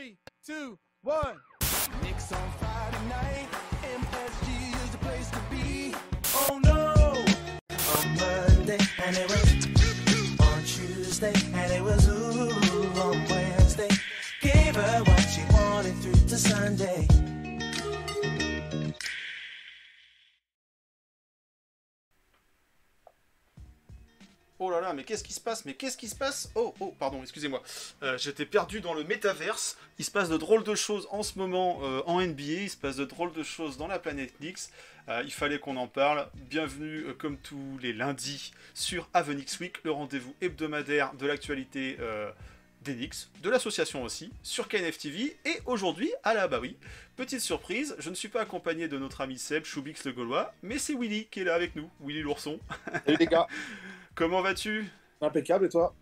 Three, two, one. Knicks on Friday night, MSG is the place to be. Oh no! On Monday, and it was on Tuesday, and it was ooh on Wednesday. Gave her what she wanted through to Sunday. Oh là là, mais qu'est-ce qui se passe Mais qu'est-ce qui se passe Oh, oh, pardon, excusez-moi. Euh, J'étais perdu dans le métaverse. Il se passe de drôles de choses en ce moment euh, en NBA. Il se passe de drôles de choses dans la planète Knicks. Euh, il fallait qu'on en parle. Bienvenue, comme tous les lundis, sur Avenix Week, le rendez-vous hebdomadaire de l'actualité des Knicks, de l'association aussi, sur KNF TV. Et aujourd'hui, à la bah oui, petite surprise, je ne suis pas accompagné de notre ami Seb, Choubix le Gaulois, mais c'est Willy qui est là avec nous, Willy l'ourson. Salut les gars, Comment vas-tu? Impeccable et toi?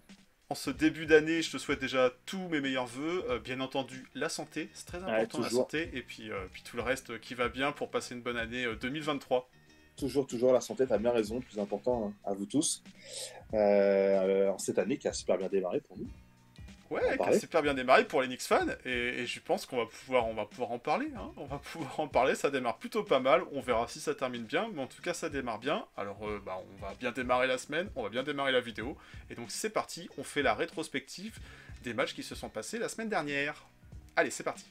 En ce début d'année, je te souhaite déjà tous mes meilleurs voeux. Euh, bien entendu, la santé, c'est très important la santé. Et puis, euh, puis tout le reste qui va bien pour passer une bonne année euh, 2023. Toujours, toujours la santé, t'as bien raison, le plus important hein, à vous tous. Euh, en cette année qui a super bien démarré pour nous. Ouais, qui a super bien démarré pour les Knicks fans. Et, et je pense qu'on va pouvoir, on va pouvoir en parler. hein. On va pouvoir en parler. Ça démarre plutôt pas mal. On verra si ça termine bien. Mais en tout cas, ça démarre bien. Alors, euh, bah, on va bien démarrer la semaine. On va bien démarrer la vidéo. Et donc, c'est parti. On fait la rétrospective des matchs qui se sont passés la semaine dernière. Allez, c'est parti.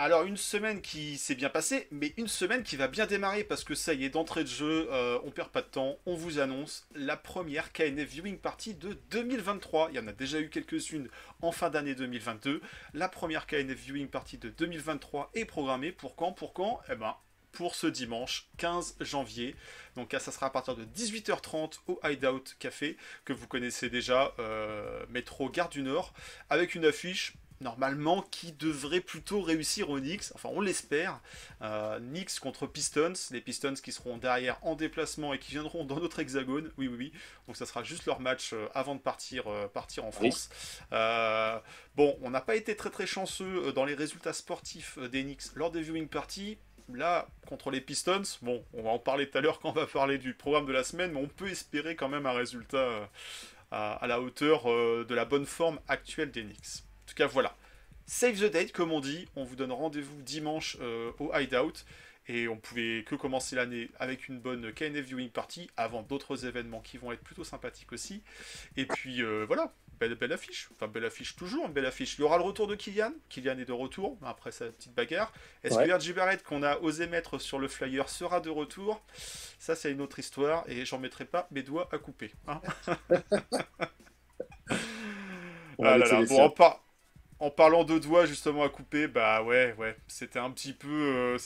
Alors une semaine qui s'est bien passée, mais une semaine qui va bien démarrer parce que ça y est, d'entrée de jeu, euh, on perd pas de temps, on vous annonce la première KNF Viewing Party de 2023. Il y en a déjà eu quelques-unes en fin d'année 2022. La première KNF Viewing Party de 2023 est programmée pour quand? Pour quand? Eh ben, pour ce dimanche 15 janvier. Donc ça sera à partir de 18h30 au Hideout Café, que vous connaissez déjà, euh, métro Gare du Nord, avec une affiche normalement qui devrait plutôt réussir aux Knicks, enfin on l'espère. Euh, Knicks contre Pistons, les Pistons qui seront derrière en déplacement et qui viendront dans notre hexagone, oui oui oui, donc ça sera juste leur match euh, avant de partir, euh, partir en. France. Euh, bon, on n'a pas été très très chanceux dans les résultats sportifs des Knicks lors des viewing parties. Là, contre les Pistons, bon, on va en parler tout à l'heure quand on va parler du programme de la semaine, mais on peut espérer quand même un résultat à, la hauteur de la bonne forme actuelle des Knicks. En tout cas, voilà. Save the date, comme on dit. On vous donne rendez-vous dimanche euh, au Hideout. Et on pouvait que commencer l'année avec une bonne KNF Viewing Party avant d'autres événements qui vont être plutôt sympathiques aussi. Et puis euh, voilà, belle, belle affiche. Enfin, belle affiche toujours, une belle affiche. Il y aura le retour de Kylian. Kylian est de retour après sa petite bagarre. Est-ce Ouais. que RJ Barrett, qu'on a osé mettre sur le flyer, sera de retour? Ça, c'est une autre histoire. Et j'en mettrai pas mes doigts à couper. hein. On Ah là bon, par- en parlant de doigts justement à couper, bah ouais, ouais, c'était un petit peu, euh,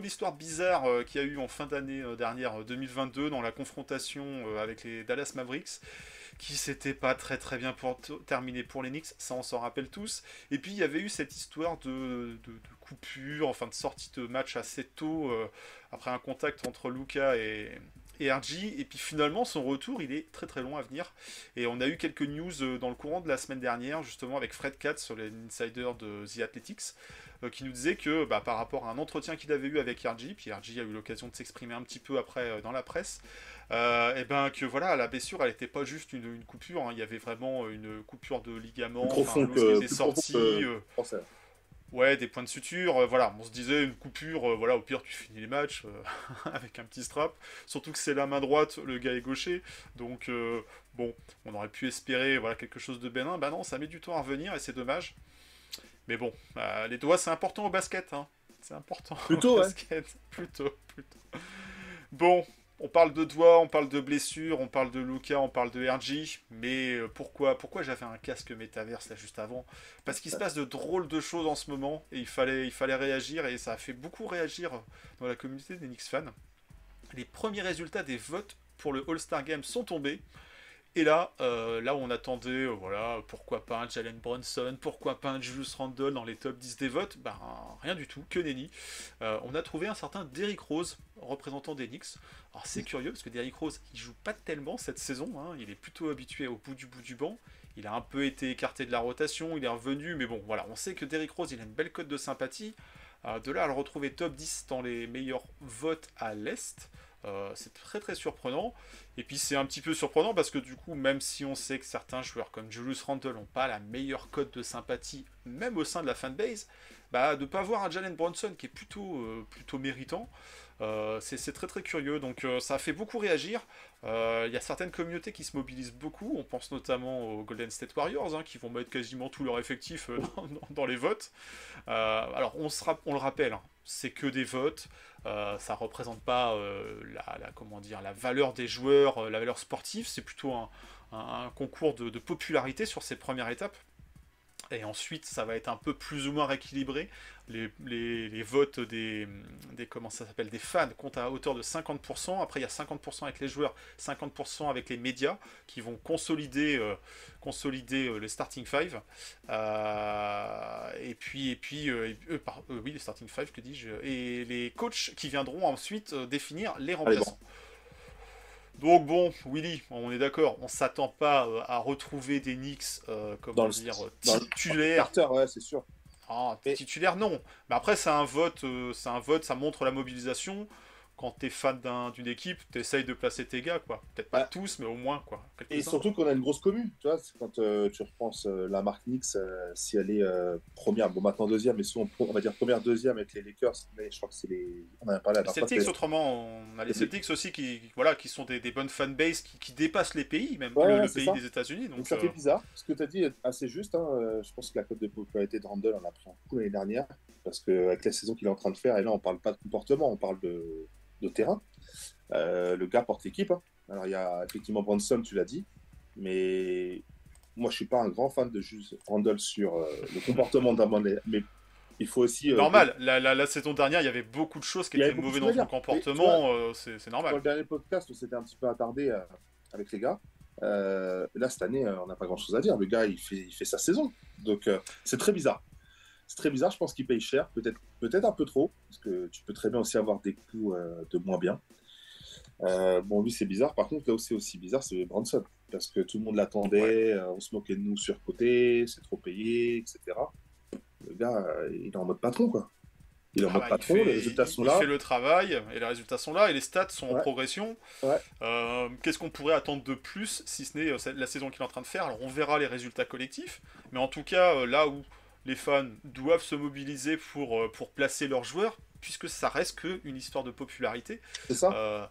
l'histoire bizarre euh, qu'il y a eu en fin d'année euh, dernière euh, 2022 dans la confrontation avec les Dallas Mavericks, qui s'était pas très très bien pour terminé pour les Knicks, ça on s'en rappelle tous. Et puis il y avait eu cette histoire de, de, coupure, enfin de sortie de match assez tôt après un contact entre Luca et et RG, et puis finalement son retour il est très très long à venir. Et on a eu quelques news euh, dans le courant de la semaine dernière, justement avec Fred Katz sur les insiders de The Athletics, euh, qui nous disait que bah, par rapport à un entretien qu'il avait eu avec RG, puis RG a eu l'occasion de s'exprimer un petit peu après euh, dans la presse, euh, et ben que voilà, la blessure elle n'était pas juste une, une coupure, hein, il y avait vraiment une coupure de ligament, enfin, qui était sorti, euh. Ouais, des points de suture, euh, voilà, on se disait une coupure, euh, voilà, au pire tu finis les matchs euh, avec un petit strap, surtout que c'est la main droite, le gars est gaucher, donc bon, on aurait pu espérer voilà quelque chose de bénin, bah non, ça met du temps à revenir et c'est dommage. Mais bon, euh, les doigts c'est important au basket, hein. c'est important Plutôt, au ouais. basket, plutôt, plutôt. Bon, on parle de doigts, on parle de blessures, on parle de Luca, on parle de RG, mais euh, pourquoi, pourquoi j'avais un casque métaverse là juste avant? Parce qu'il se passe de drôles de choses en ce moment et il fallait, il fallait réagir et ça a fait beaucoup réagir dans la communauté des Knicks fans. Les premiers résultats des votes pour le All-Star Game sont tombés. Et là, euh, là où on attendait, euh, voilà, pourquoi pas un Jalen Brunson, pourquoi pas un Julius Randle dans les top 10 des votes, ben rien du tout, que nenni. Euh, on a trouvé un certain Derrick Rose, représentant des Knicks. Alors c'est curieux parce que Derrick Rose, il joue pas tellement cette saison, hein, il est plutôt habitué au bout du bout du banc. Il a un peu été écarté de la rotation, il est revenu, mais bon, voilà, on sait que Derrick Rose, il a une belle cote de sympathie. Euh, de là à le retrouver top 10 dans les meilleurs votes à l'Est, euh, c'est très très surprenant. Et puis c'est un petit peu surprenant parce que du coup, même si on sait que certains joueurs comme Julius Randle n'ont pas la meilleure cote de sympathie, même au sein de la fanbase, bah, de ne pas voir un Jalen Bronson qui est plutôt, euh, plutôt méritant, euh, c'est très très curieux. Donc euh, ça a fait beaucoup réagir. Euh, Il y a certaines communautés qui se mobilisent beaucoup. On pense notamment aux Golden State Warriors hein, qui vont mettre quasiment tout leur effectif euh, dans, les votes. Euh, alors on, le rappelle, hein, c'est que des votes. Euh, ça représente pas euh, la, comment la valeur des joueurs, euh, la valeur sportive. C'est plutôt un concours de, de popularité sur ces premières étapes. Et ensuite, ça va être un peu plus ou moins rééquilibré. Les, les- les votes des, des comment ça s'appelle des fans comptent à hauteur de 50%. Après, il y a 50% avec les joueurs, 50% avec les médias qui vont consolider, euh, consolider euh, le starting five. Euh, et puis, et puis euh, par- oui, les starting five, que dis-je Et les coachs qui viendront ensuite définir les remplaçants. Donc bon, Willy, on est d'accord, on s'attend pas euh, à retrouver des Knicks, euh, comment Dans le- dire, le- titulaires. Ouais, c'est sûr. Ah, titulaire, non. Mais après, c'est un vote, euh, c'est un vote, ça montre la mobilisation. Quand t'es fan d'un- d'une équipe, t'essayes de placer tes gars, quoi. Peut-être pas tous, mais au moins, quoi. Et surtout qu'on a une grosse commune, tu vois, quand euh, tu repenses euh, la marque Knicks, euh, si elle est première, bon maintenant deuxième, mais souvent on va dire première, deuxième avec les Lakers, mais je crois que c'est les. On en a parlé à Les Celtics, autrement, on a les Celtics aussi qui, voilà, qui sont des, des bonnes fanbases qui, qui dépassent les pays, même Ouais, le, pays ça. des États-Unis. Donc Donc, ça fait bizarre. Ce que tu as dit est assez juste. hein. Je pense que la cote de popularité de Randall en a pris un coup l'année dernière. Parce qu'avec la saison qu'il est en train de faire, et là on parle pas de comportement, on parle de, de terrain. Euh, le gars porte équipe. hein. Alors il y a effectivement Bronson, tu l'as dit. Mais moi je suis pas un grand fan de juste Randall sur euh, le comportement d'un Mais il faut aussi. euh, normal. La, la- la saison dernière, il y avait beaucoup de choses qui étaient avait beaucoup mauvais de dans son comportement. c'est c'est Dans normal. le dernier podcast, on s'était un petit peu attardé avec les gars. Là, cette année, on n'a pas grand-chose à dire. Le gars, il fait, il fait sa saison. Donc, c'est très bizarre. C'est très bizarre. Je pense qu'il paye cher. Peut-être peut un peu trop. Parce que tu peux très bien aussi avoir des coups euh, de moins bien. Euh, bon, lui, c'est bizarre. Par contre, là où c'est aussi bizarre, c'est Branson. Parce que tout le monde l'attendait. euh, on se moquait de nous sur côté. C'est trop payé, etc. Le gars, il est en mode patron, quoi. Il est en Ah mode bah, il patron. fait- les résultats sont il là. fait le travail et les résultats sont là et les stats sont en progression. Ouais. Euh, Qu'est-ce qu'on pourrait attendre de plus si ce n'est la saison qu'il est en train de faire? Alors on verra les résultats collectifs, mais en tout cas là où les fans doivent se mobiliser pour, euh, pour placer leurs joueurs, puisque ça reste qu'une histoire de popularité. C'est ça Euh,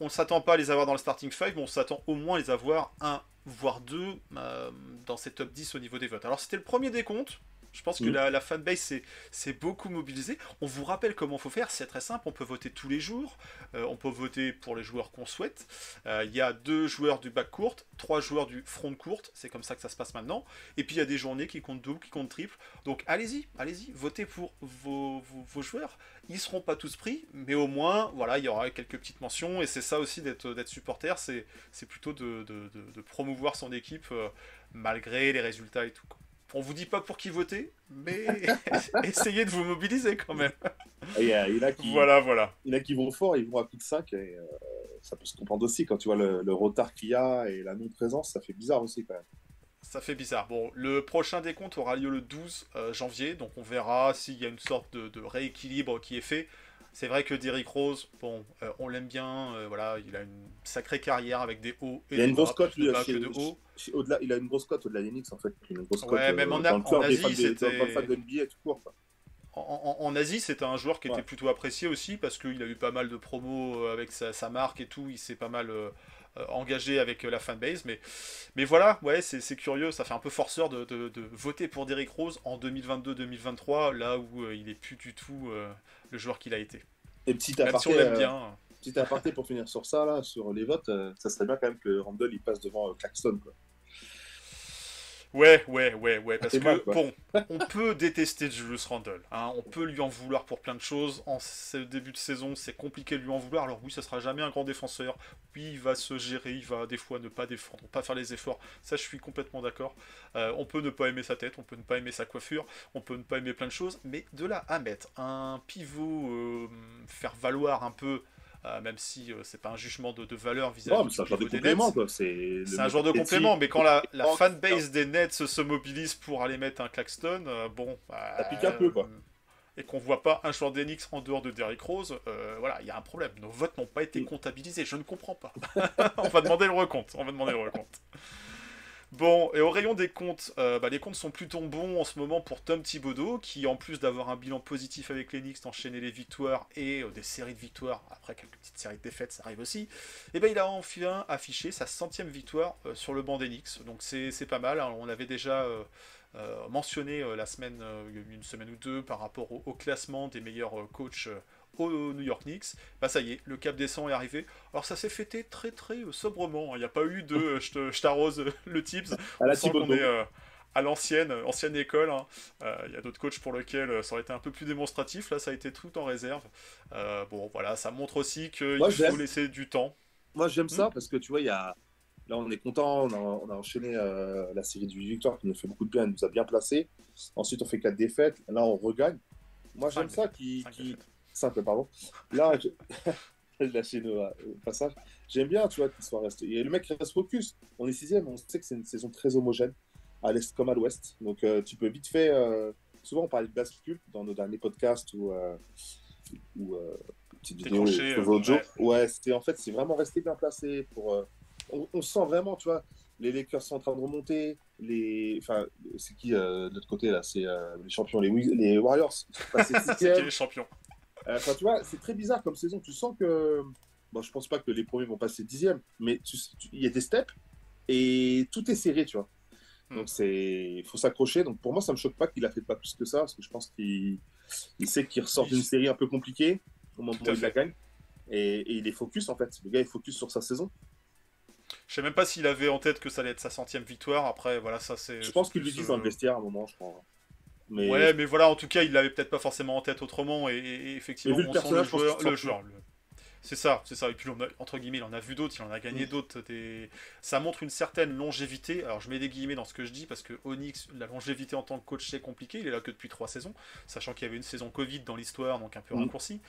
on ne s'attend pas à les avoir dans le starting 5, mais on s'attend au moins à les avoir un, voire deux euh, dans ces top 10 au niveau des votes. Alors c'était le premier décompte. Je pense que Mhm. la, la fanbase s'est- beaucoup mobilisée. On vous rappelle comment il faut faire, c'est très simple, on peut voter tous les jours, Euh, on peut voter pour les joueurs qu'on souhaite. Euh, Il y a deux joueurs du back court, trois joueurs du front court, c'est comme ça que ça se passe maintenant. Et puis il y a des journées qui comptent double, qui comptent triple. Donc allez-y, allez-y, votez pour vos, vos- vos joueurs. Ils seront pas tous pris, mais au moins, voilà, il y aura quelques petites mentions. Et c'est ça aussi d'être supporter, c'est c'est plutôt de, de- de- de promouvoir son équipe euh, malgré les résultats et tout. quoi. On vous dit pas pour qui voter, mais essayez de vous mobiliser quand même. Et Il y, a- il y en a qui, Voilà, voilà. il y en a qui vont fort, ils vont à coup de 5 et euh, ça peut se comprendre aussi quand tu vois le, le retard qu'il y a et la non-présence, ça fait bizarre aussi quand même. Ça fait bizarre. Bon, le prochain décompte aura lieu le 12 euh, janvier, donc on verra s'il y a une sorte de, de rééquilibre qui est fait. C'est vrai que Derrick Rose, bon, euh, on l'aime bien, euh, voilà, il a une sacrée carrière avec des hauts et Il a des une grosse cote au-delà, il a une grosse cote au-delà d'Enix en fait. Il a une grosse cote Ouais, même en des Asie, c'était-. En, en- Asie, un joueur qui était plutôt apprécié aussi parce qu'il a eu pas mal de promos euh, avec sa, sa marque et tout. Il s'est pas mal euh, euh, engagé avec euh, la fanbase. Mais, mais voilà, ouais, c'est c'est curieux. Ça fait un peu forceur de, de- de voter pour Derrick Rose en 2022-2023, là où euh, il est plus du tout euh, le joueur qu'il a été. Et petit si aparté, l'aime euh, bien. petit aparté pour finir sur ça, là, sur les votes, euh, ça serait bien quand même que Randall il passe devant euh, Claxton. Quoi. Ouais, ouais, ouais, ouais. Parce que, mal, bon, on peut détester Julius Randle. hein, on peut lui en vouloir pour plein de choses. En ce début de saison, c'est compliqué de lui en vouloir. Alors, oui, ça sera jamais un grand défenseur. Oui, il va se gérer. Il va des fois ne pas défendre, pas faire les efforts. Ça, je suis complètement d'accord. Euh, on peut ne pas aimer sa tête. On peut ne pas aimer sa coiffure. On peut ne pas aimer plein de choses. Mais de là à mettre un pivot, euh, faire valoir un peu. Euh, même si euh, c'est pas un jugement de, de valeur vis-à-vis du c'est un de complément. C'est un genre de complément, mais quand la, la fanbase des Nets se mobilise pour aller mettre un Claxton, euh, bon. bah, Ça pique un peu, quoi. et qu'on voit pas un joueur d'Enix en dehors de Derrick Rose, euh, voilà, il y a un problème. Nos votes n'ont pas été comptabilisés, je ne comprends pas. on va demander le recompte, on va demander le recompte. Bon, et au rayon des comptes, euh, bah, les comptes sont plutôt bons en ce moment pour Tom Thibodeau, qui en plus d'avoir un bilan positif avec les Knicks, d'enchaîner les victoires et euh, des séries de victoires, après quelques petites séries de défaites, ça arrive aussi, et ben il a enfin affiché sa centième victoire euh, sur le banc des Knicks, donc c'est pas mal, hein. on l'avait déjà mentionné la semaine, une semaine ou deux par rapport au, classement des meilleurs coachs euh, au New York Knicks, bah ça y est, le cap des 100 est arrivé. Alors ça s'est fêté très très euh, sobrement, hein. il n'y a pas eu de je t'arrose euh, le tips, À la on est euh, à l'ancienne, ancienne école. hein. Euh, Il y a d'autres coachs pour lesquels ça aurait été un peu plus démonstratif. Là, ça a été tout en réserve. Euh, bon, voilà, ça montre aussi qu'il faut laisser du temps. Moi, j'aime ça Hmm. parce que tu vois, il y a... là, on est content. On a, on a enchaîné euh, la série de 8 victoires qui nous fait beaucoup de bien. Elle nous a bien placé. Ensuite, on fait 4 défaites. Là, on regagne. Moi, j'aime ça qui... Simple, pardon. Là, je... lâché au passage. J'aime bien, tu vois, qu'il soit resté. Et le mec reste focus. On est sixième. On sait que c'est une saison très homogène, à l'est comme à l'ouest. Donc, euh, tu peux vite fait. euh, Souvent, on parlait de bascule dans nos derniers podcasts ou. Euh... ou euh, petite vidéo ouais. Ouais, c'était en fait, c'est vraiment resté bien placé. Pour, on, on sent vraiment, tu vois, les Lakers sont en train de remonter. Les, enfin, c'est qui de l'autre côté là? C'est les champions, les, les Warriors. C'est qui les champions? Enfin, tu vois, c'est très bizarre comme saison. Tu sens que. Bon, je pense pas que les premiers vont passer dixième, mais il y a des steps et tout est serré, tu vois. Hmm. Donc, c'est. Il faut s'accrocher. Donc, pour moi, ça me choque pas qu'il a fait pas plus que ça, parce que je pense qu'il il sait qu'il ressort d'une série un peu compliquée au moment où il la gagne. Et, et il est focus, en fait. Le gars est focus sur sa saison. Je sais même pas s'il avait en tête que ça allait être sa centième victoire. Après, voilà, ça c'est. Je pense qu'ils lui disent dans euh, le vestiaire à un moment, je crois. Mais Ouais, mais voilà, en tout cas, il l'avait peut-être pas forcément en tête autrement, et, et- et effectivement, le on sent le joueur. Le joueur le- C'est ça, c'est ça. Et puis, on a- entre guillemets, il en a vu d'autres, il en a gagné d'autres. Des... Ça montre une certaine longévité. Alors, je mets des guillemets dans ce que je dis, parce que Onyx, la longévité en tant que coach, c'est compliqué. Il est là que depuis trois saisons, sachant qu'il y avait une saison Covid dans l'histoire, donc un peu raccourci.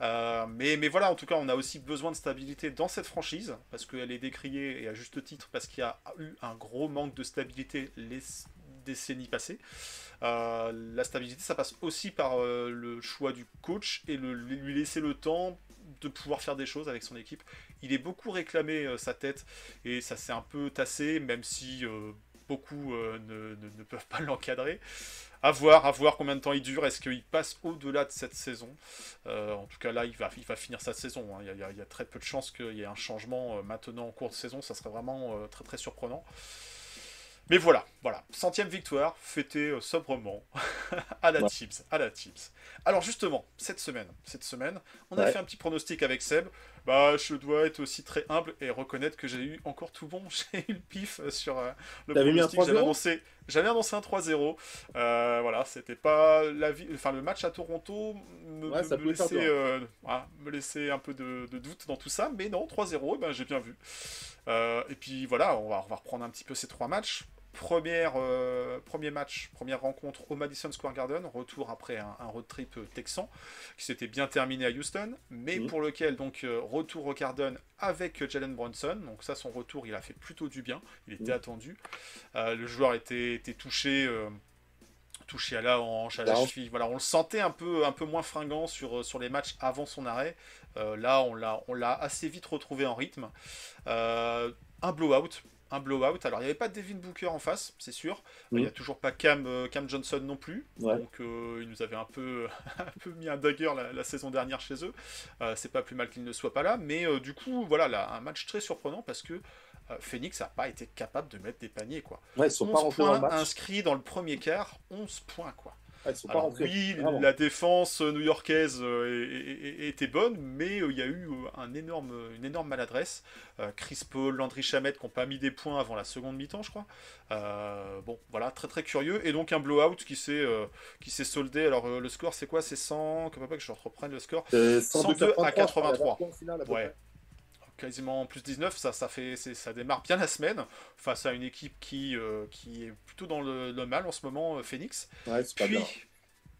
Euh, mais, mais voilà, en tout cas, on a aussi besoin de stabilité dans cette franchise, parce qu'elle est décriée, et à juste titre, parce qu'il y a eu un gros manque de stabilité les décennies passées. Euh, la stabilité, ça passe aussi par euh, le choix du coach et le, lui laisser le temps de pouvoir faire des choses avec son équipe. Il est beaucoup réclamé euh, sa tête et ça s'est un peu tassé, même si beaucoup ne, peuvent pas l'encadrer. À voir, à voir combien de temps il dure. Est-ce qu'il passe au-delà de cette saison? En tout cas, là, il va, finir sa saison. hein. Il, y a, il y a- très peu de chances qu'il y ait un changement maintenant en cours de saison. Ça serait vraiment très très surprenant. Mais voilà, voilà, centième victoire, fêtée euh, sobrement à la Ouais. Tips, à la Tips. Alors justement, cette semaine, cette semaine, on a fait un petit pronostic avec Seb. Bah, je dois être aussi très humble et reconnaître que j'ai eu encore tout bon. J'ai eu le pif sur euh, le pronostic. J'avais 3-0? annoncé, j'avais annoncé un 3-0. Euh, voilà, c'était pas la vie, enfin le match à Toronto me, Ouais, laissait, voilà, me laissait un peu de, de doute dans tout ça, mais non, 3-0, eh ben, j'ai bien vu. Et puis voilà, on va, on va reprendre un petit peu ces trois matchs. Première, euh, premier match, première rencontre au Madison Square Garden, retour après un, un road trip euh, texan qui s'était bien terminé à Houston, mais Mhm. pour lequel donc euh, retour au Garden avec Jalen Brunson. Donc ça, son retour, il a fait plutôt du bien, il était Mhm. attendu. Euh, le joueur était, était touché. touché à la hanche, à la cheville. Voilà, on le sentait un peu, un peu moins fringant sur, sur les matchs avant son arrêt. Euh, là, on l'a, on l'a assez vite retrouvé en rythme. Euh, un blowout. Un blowout. Alors, il n'y avait pas Devin Booker en face, c'est sûr. Il n'y a Mhm. toujours pas Cam, euh, Cam Johnson non plus. Ouais. Donc, euh, ils nous avaient un peu, un peu mis un dagger la, la saison dernière chez eux. Euh, c'est pas plus mal qu'il ne soit pas là. Mais euh, du coup, voilà, là, un match très surprenant parce que Phoenix n'a pas été capable de mettre des paniers. Quoi. Ouais, ils sont pas 11 rentrés dans le points match. inscrits dans le premier quart, 11 points. quoi. Ouais, ils sont pas Alors rentrés. oui, Vraiment. la défense new-yorkaise euh, était bonne, mais euh, il y a eu euh, un énorme, une énorme maladresse. Chris Paul, Landry Shamet qui n'ont pas mis des points avant la seconde mi-temps, je crois. Euh, bon, voilà, très très curieux. Et donc un blowout qui s'est qui s'est soldé. Alors le score c'est quoi? C'est 100... Comment pas que je reprenne le score Euh, 102 à 83. la finale, à peu Ouais. Quasiment plus 19, ça, ça, fait, ça démarre bien la semaine face à une équipe qui, euh, qui est plutôt dans le, le mal en ce moment, euh, Phoenix. Ouais, c'est pas Puis, bien.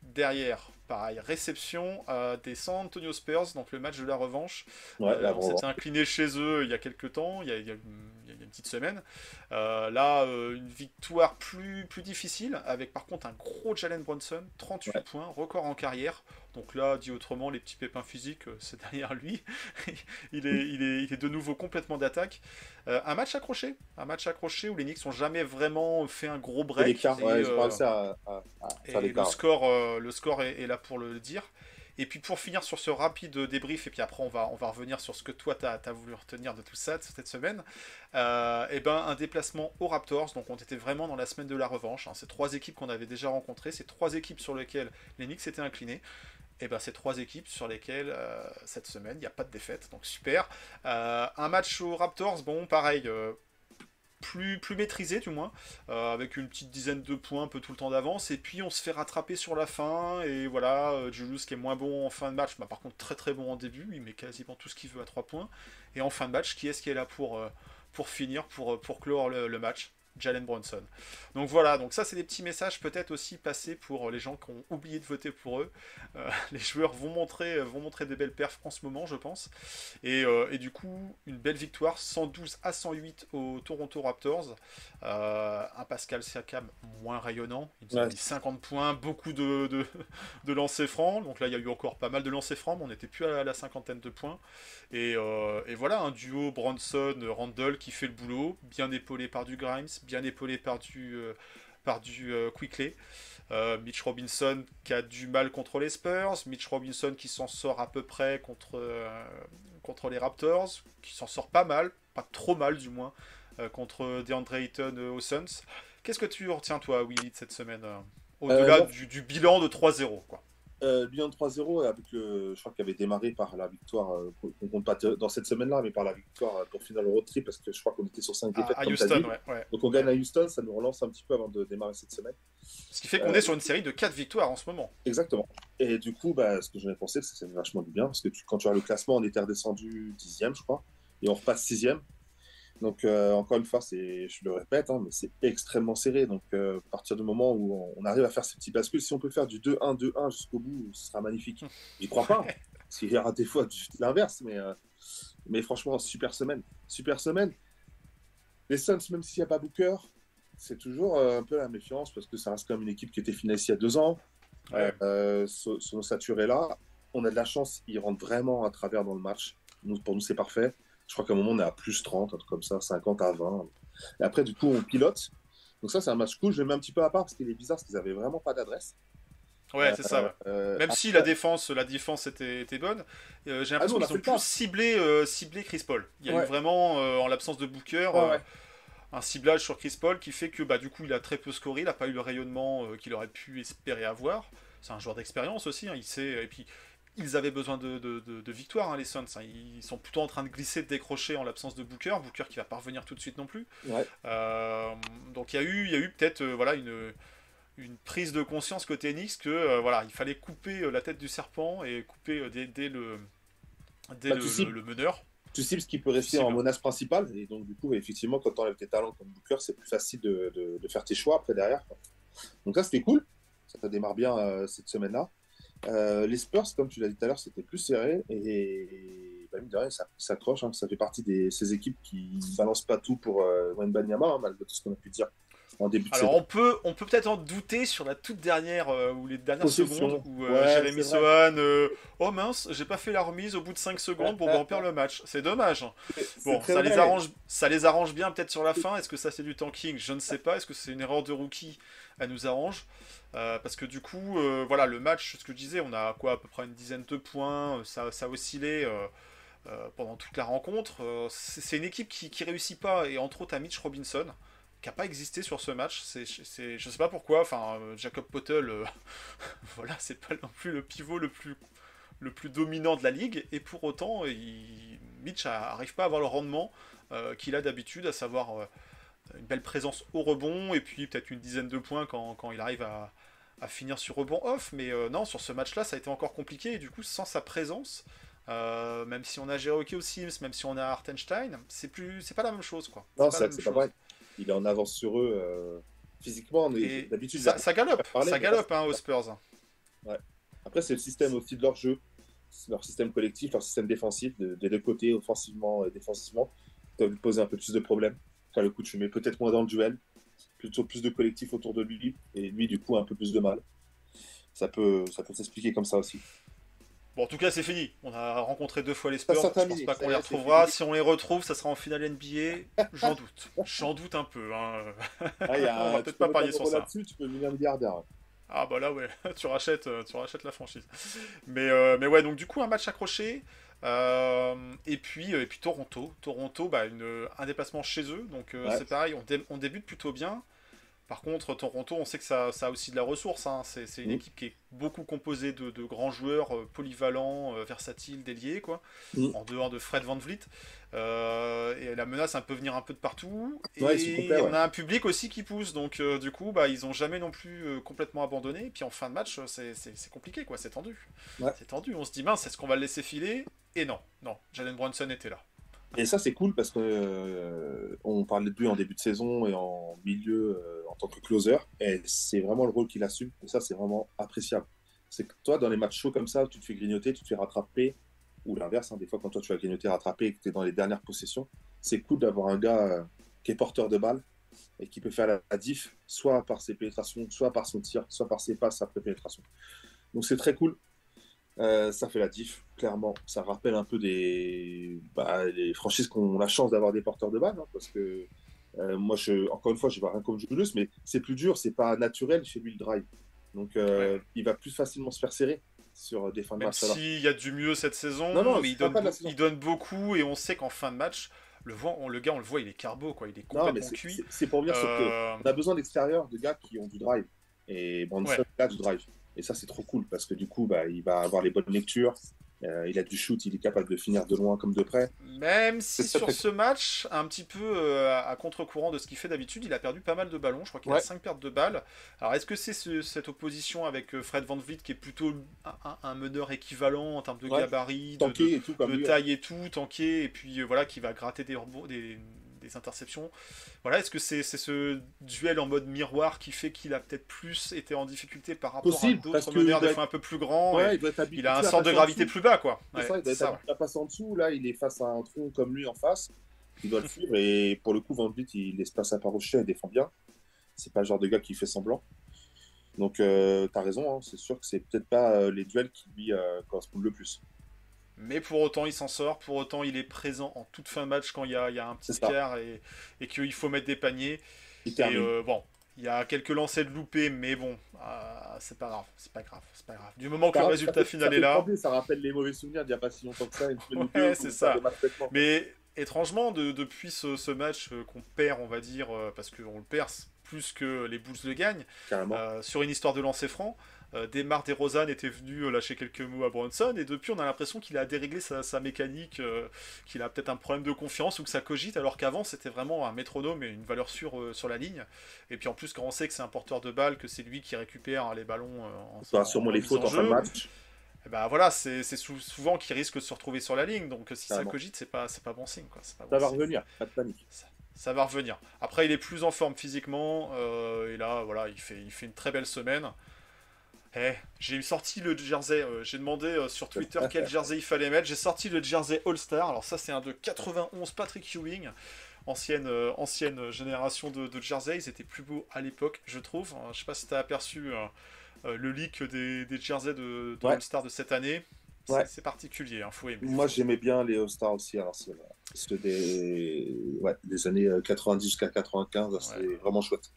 derrière, pareil, réception euh, des San Antonio Spurs, donc le match de la revanche. Ouais, Euh, on s'était incliné chez eux il y a quelques temps, y a- il y a une petite semaine. Euh, là, euh, une victoire plus, plus difficile, avec par contre un gros Jalen Brunson, 38 Ouais. points, record en carrière. Donc là, dit autrement, les petits pépins physiques, euh, c'est derrière lui. il, est, il, est, il est de nouveau complètement d'attaque. Euh, un match accroché, un match accroché où les Knicks n'ont jamais vraiment fait un gros break. l'écart, et, ouais, je pensais à, à, à et faire le score, le score est, est là pour le dire. Et puis pour finir sur ce rapide débrief, et puis après on va, on va revenir sur ce que toi tu as, voulu retenir de tout ça cette semaine, euh, et ben un déplacement aux Raptors, donc on était vraiment dans la semaine de la revanche, hein. ces trois équipes qu'on avait déjà rencontrées, ces trois équipes sur lesquelles les Knicks étaient inclinés, et ben ces trois équipes sur lesquelles euh, cette semaine il n'y a pas de défaite, donc super. Euh, un match aux Raptors, bon pareil, plus, plus maîtrisé du moins, euh, avec une petite dizaine de points un peu tout le temps d'avance, et puis on se fait rattraper sur la fin, et voilà, euh, Julius qui est moins bon en fin de match, bah, par contre très très bon en début, il met quasiment tout ce qu'il veut à 3 points, et en fin de match, qui est-ce qui est là pour, euh, finir, pour, euh, pour clore le match? Jalen Brunson. Donc voilà, donc ça c'est des petits messages peut-être aussi passés pour les gens qui ont oublié de voter pour eux. Euh, les joueurs vont montrer, vont montrer des belles perfs en ce moment, je pense. Et, euh, et du coup, une belle victoire, 112 à 108 au Toronto Raptors. Euh, un Pascal Siakam moins rayonnant, il nous a mis 50 points, beaucoup de, de, de lancers francs. Donc là, il y a eu encore pas mal de lancers francs, mais on n'était plus à la cinquantaine de points. Et, euh, et voilà, un duo Bronson-Randall qui fait le boulot, bien épaulé par du Grimes, bien épaulé par du, euh, par du euh, Quickley. Euh, Mitch Robinson qui a du mal contre les Spurs, Mitch Robinson qui s'en sort à peu près contre, contre les Raptors, qui s'en sort pas mal, pas trop mal du moins, contre DeAndre Ayton aux Suns. Qu'est-ce que tu retiens toi, Willy, de cette semaine Au-delà du, du bilan de 3-0, quoi? Euh, de 3-0, avec le, je crois qu'il avait démarré par la victoire, euh, on compte pas dans cette semaine-là, mais par la victoire euh, pour finir le road trip, parce que je crois qu'on était sur 5 À, défaites. à comme Houston, dit. ouais, ouais. Donc on gagne à Houston, ça nous relance un petit peu avant de démarrer cette semaine. Ce qui fait qu'on Euh, est sur une série de 4 victoires en ce moment. Exactement. Et du coup, bah, ce que j'en ai pensé, c'est que ça fait vachement du bien, parce que tu- quand tu as le classement, on était redescendu dixième, je crois, et on repasse sixième. Donc, euh, encore une fois, c'est, je le répète, hein, mais c'est extrêmement serré. Donc, euh, à partir du moment où on, arrive à faire ces petits bascules, si on peut faire du 2-1, 2-1 jusqu'au bout, ce sera magnifique. J'y crois pas, hein, parce qu'il y aura des fois l'inverse, mais, euh, mais franchement, super semaine. Super semaine. Les Suns, même s'il n'y a pas Booker, c'est toujours un peu la méfiance, parce que ça reste comme une équipe qui était finaliste il y a deux ans. Ouais. Euh, so- Sono saturé là. On a de la chance, il rentre vraiment à travers dans le match. Nous, pour nous, c'est parfait. Je crois qu'à un moment, on est à plus 30, un truc comme ça, 50 à 20. Et après, du coup, on pilote. Donc ça, c'est un match cool. Je le mets un petit peu à part parce qu'il est bizarre, parce qu'ils avaient vraiment pas d'adresse. Ouais, c'est ça. ouais. Euh, Même après- si la défense, la défense était, était bonne, euh, j'ai l'impression Ah, nous, on a qu'ils ont plus ciblé, euh, ciblé Chris Paul. Il y a Ouais. eu vraiment, euh, en l'absence de Booker, Ouais, euh, un ciblage sur Chris Paul qui fait que bah, du coup il a très peu scoré, il n'a pas eu le rayonnement euh, qu'il aurait pu espérer avoir. C'est un joueur d'expérience aussi, hein, il sait. Et puis ils avaient besoin de, de, de, de victoire, hein, les Suns. hein. Ils sont plutôt en train de glisser, de décrocher en l'absence de Booker. Booker qui va pas revenir tout de suite non plus. Ouais. Euh, donc il y a eu, il y a eu peut-être euh, voilà une, une prise de conscience côté Knicks que euh, voilà il fallait couper la tête du serpent et couper dès, dès le dès Bah, le, meneur. Tu cibles ce qui peut rester en menace principale. Et donc, du coup, effectivement, quand tu enlèves tes talents comme Booker, c'est plus facile de, faire tes choix après derrière. quoi. Donc, ça, c'était cool. Ça démarre bien cette semaine-là. Euh, les Spurs, comme tu l'as dit tout à l'heure, c'était plus serré. Et, bah, mine de rien, ça s'accroche. hein. Ça fait partie de ces équipes qui balancent pas tout pour euh, Wembanyama, hein, malgré tout ce qu'on a pu dire en début de Alors on peut on peut peut-être en douter sur la toute dernière euh, ou les dernières secondes où euh, Ouais, Jérémy. Sohan euh, oh mince j'ai pas fait la remise au bout de 5 secondes bon bah, on perd le match. C'est dommage. Bon ça les arrange ça les arrange bien peut-être sur la fin. Est-ce que ça c'est du tanking? Je ne sais pas. Est-ce que c'est une erreur de rookie elle nous arrange? Euh, parce que du coup euh, voilà le match ce que je disais on a quoi à peu près une dizaine de points ça ça a oscillé euh, euh, pendant toute la rencontre. C'est c'est une équipe qui, qui réussit pas et entre autres à Mitch Robinson qui n'a pas existé sur ce match. C'est, c'est, je sais pas pourquoi. Enfin, euh, Jacob Potel, euh, voilà, c'est pas non plus le pivot le plus, le plus dominant de la ligue. Et pour autant, il, Mitch n'arrive pas à avoir le rendement euh, qu'il a d'habitude, à savoir euh, une belle présence au rebond et puis peut-être une dizaine de points quand, quand il arrive à, à finir sur rebond off. Mais non, sur ce match-là, ça a été encore compliqué. Et du coup, sans sa présence, même si on a Cherokee Sims, même si on a Hartenstein, c'est plus, c'est pas la même chose, quoi. Non, c'est la même c'est pas vrai. Il est en avance sur eux euh, physiquement. D'habitude, ça, galope, parler, ça galope hein, aux Spurs. Après, c'est le système aussi de leur jeu, leur système collectif, leur système défensif, de- des deux côtés, offensivement et défensivement, qui doivent lui poser un peu plus de problèmes. Car le coup, tu mets peut-être moins dans le duel, plutôt plus de collectif autour de lui, et lui, du coup, un peu plus de mal. Ça peut, ça peut s'expliquer comme ça aussi. Bon, en tout cas, c'est fini. On a rencontré deux fois les Spurs. Je pense pas qu'on les retrouvera. Si on les retrouve, ça sera en finale NBA. J'en doute. J'en doute un peu. hein. Ah, il y a On va peut-être pas parier sur ça. Tu peux milliardaire. Ah bah là ouais, tu rachètes, euh, tu rachètes la franchise. Mais, euh, mais ouais, donc du coup un match accroché. Euh, et puis et puis Toronto, Toronto, bah, une, un déplacement chez eux, donc euh, Ouais. c'est pareil, on, dé- on débute plutôt bien. Par contre, Toronto, on sait que ça, ça a aussi de la ressource. hein. C'est une Mhm. équipe qui est beaucoup composée de, de grands joueurs euh, polyvalents, euh, versatiles, déliés, quoi. Mhm. En dehors de Fred Van Vliet. Euh, et la menace, elle peut venir un peu de partout. Et Ouais, on a un public aussi qui pousse. Donc, du coup, bah, ils ont jamais non plus complètement abandonné. Et puis en fin de match, c'est- compliqué, quoi. C'est tendu. Ouais. C'est tendu. On se dit, mince, est-ce qu'on va le laisser filer? Et non, non. Jalen Brunson était là. Et ça, c'est cool parce que euh, on parlait de lui en début de saison et en milieu euh, en tant que closer. Et c'est vraiment le rôle qu'il assume. Et ça, c'est vraiment appréciable. C'est que toi, dans les matchs chauds comme ça, tu te fais grignoter, tu te fais rattraper, ou l'inverse, hein, des fois, quand toi, tu vas grignoter, rattraper et que tu es dans les dernières possessions, c'est cool d'avoir un gars euh, qui est porteur de balle et qui peut faire la diff, soit par ses pénétrations, soit par son tir, soit par ses passes après pénétration. Donc, c'est très cool. Euh, ça fait la diff, clairement. Ça rappelle un peu des bah, les franchises qui ont la chance d'avoir des porteurs de balles, hein, parce que euh, moi, je, encore une fois, je vois rien comme Julius, mais c'est plus dur, c'est pas naturel chez lui le drive. Donc, euh, il va plus facilement se faire serrer sur des fins de Même match. alors. s'il y a du mieux cette saison, Non, non, mais il donne, saison. il beaucoup. Et on sait qu'en fin de match, le, voit, on- le gars, on le voit, il est carbo, quoi. Il est Non, complètement cuit. c'est pour que Euh, on a besoin d'extérieur, de gars qui ont du drive. Et Brandon Ouais. a du drive. Et ça, c'est trop cool parce que du coup, bah, il va avoir les bonnes lectures. Euh, il a du shoot, il est capable de finir de loin comme de près. Même si sur très ce match, un petit peu euh, à contre-courant de ce qu'il fait d'habitude, il a perdu pas mal de ballons. Je crois qu'il a Ouais. 5 pertes de balles. Alors est-ce que c'est ce- cette opposition avec euh, Fred Van Vliet qui est plutôt un, meneur équivalent en termes de Ouais. gabarit, de, Tanké et tout, de- de taille et tout, tanké, et puis euh, voilà, qui va gratter des, rebonds- des, des interceptions. Voilà, est-ce que c'est c'est ce duel en mode miroir qui fait qu'il a peut-être plus été en difficulté par rapport Possible, à d'autres meneurs il des fois un peu plus grands Ouais, il Il a un à sort de passer gravité plus bas, quoi. Ouais, ça, il doit être ça, à passer en dessous. Là, il est face à un tronc comme lui en face. Il doit le suivre. Et pour le coup, Van Vliet, il laisse pas sa part au chien, il défend bien. C'est pas le genre de gars qui fait semblant. Donc, euh, t'as raison. hein, C'est sûr que c'est peut-être pas euh, les duels qui lui euh, correspondent le plus. Mais pour autant, il s'en sort. Pour autant, il est présent en toute fin de match quand il y a, il y a un petit quart et, et qu'il faut mettre des paniers. Il Et euh, bon, il y a quelques lancers de loupés, mais bon, euh, c'est pas grave. C'est pas grave. C'est pas grave. Du moment que le résultat fait- final est là. Ça rappelle les mauvais souvenirs d'il n'y a pas si longtemps que ça. Ouais, c'est ça. Mais étrangement, de- depuis ce, ce match euh, qu'on perd, on va dire, euh, parce qu'on le perd plus que les Bulls le gagnent, euh, sur une histoire de lancer franc. Euh, Desmar DeRozan était venu euh, lâcher quelques mots à Bronson et depuis on a l'impression qu'il a déréglé sa, sa mécanique, euh, qu'il a peut-être un problème de confiance ou que ça cogite alors qu'avant c'était vraiment un métronome et une valeur sûre sur la ligne. Et puis en plus quand on sait que c'est un porteur de balle, que c'est lui qui récupère les ballons en, sûrement en les mise fautes en fin de match. eh ben voilà, c'est c'est sou- souvent qu'il risque de se retrouver sur la ligne. Donc si ça cogite, c'est pas, pas bon signe. Quoi. pas Ça bon va signe revenir, pas de panique. ça va revenir. Après, il est plus en forme physiquement, euh, et là, voilà, il fait, il fait une très belle semaine. Eh, j'ai sorti le jersey, euh, j'ai demandé euh, sur Twitter quel jersey il fallait mettre. J'ai sorti le jersey All-Star. Alors, ça, c'est un de 91 Patrick Ewing, ancienne, euh, ancienne génération de, de jersey. Ils étaient plus beaux à l'époque, je trouve. Euh, je sais pas si tu as aperçu le leak des, des jerseys de, de Ouais. All-Star de cette année. C'est Ouais. particulier, hein, faut aimer. Moi, j'aimais bien les All-Stars aussi. Alors, c'est des, ouais, des années euh, 90 jusqu'à 95. C'était vraiment chouette.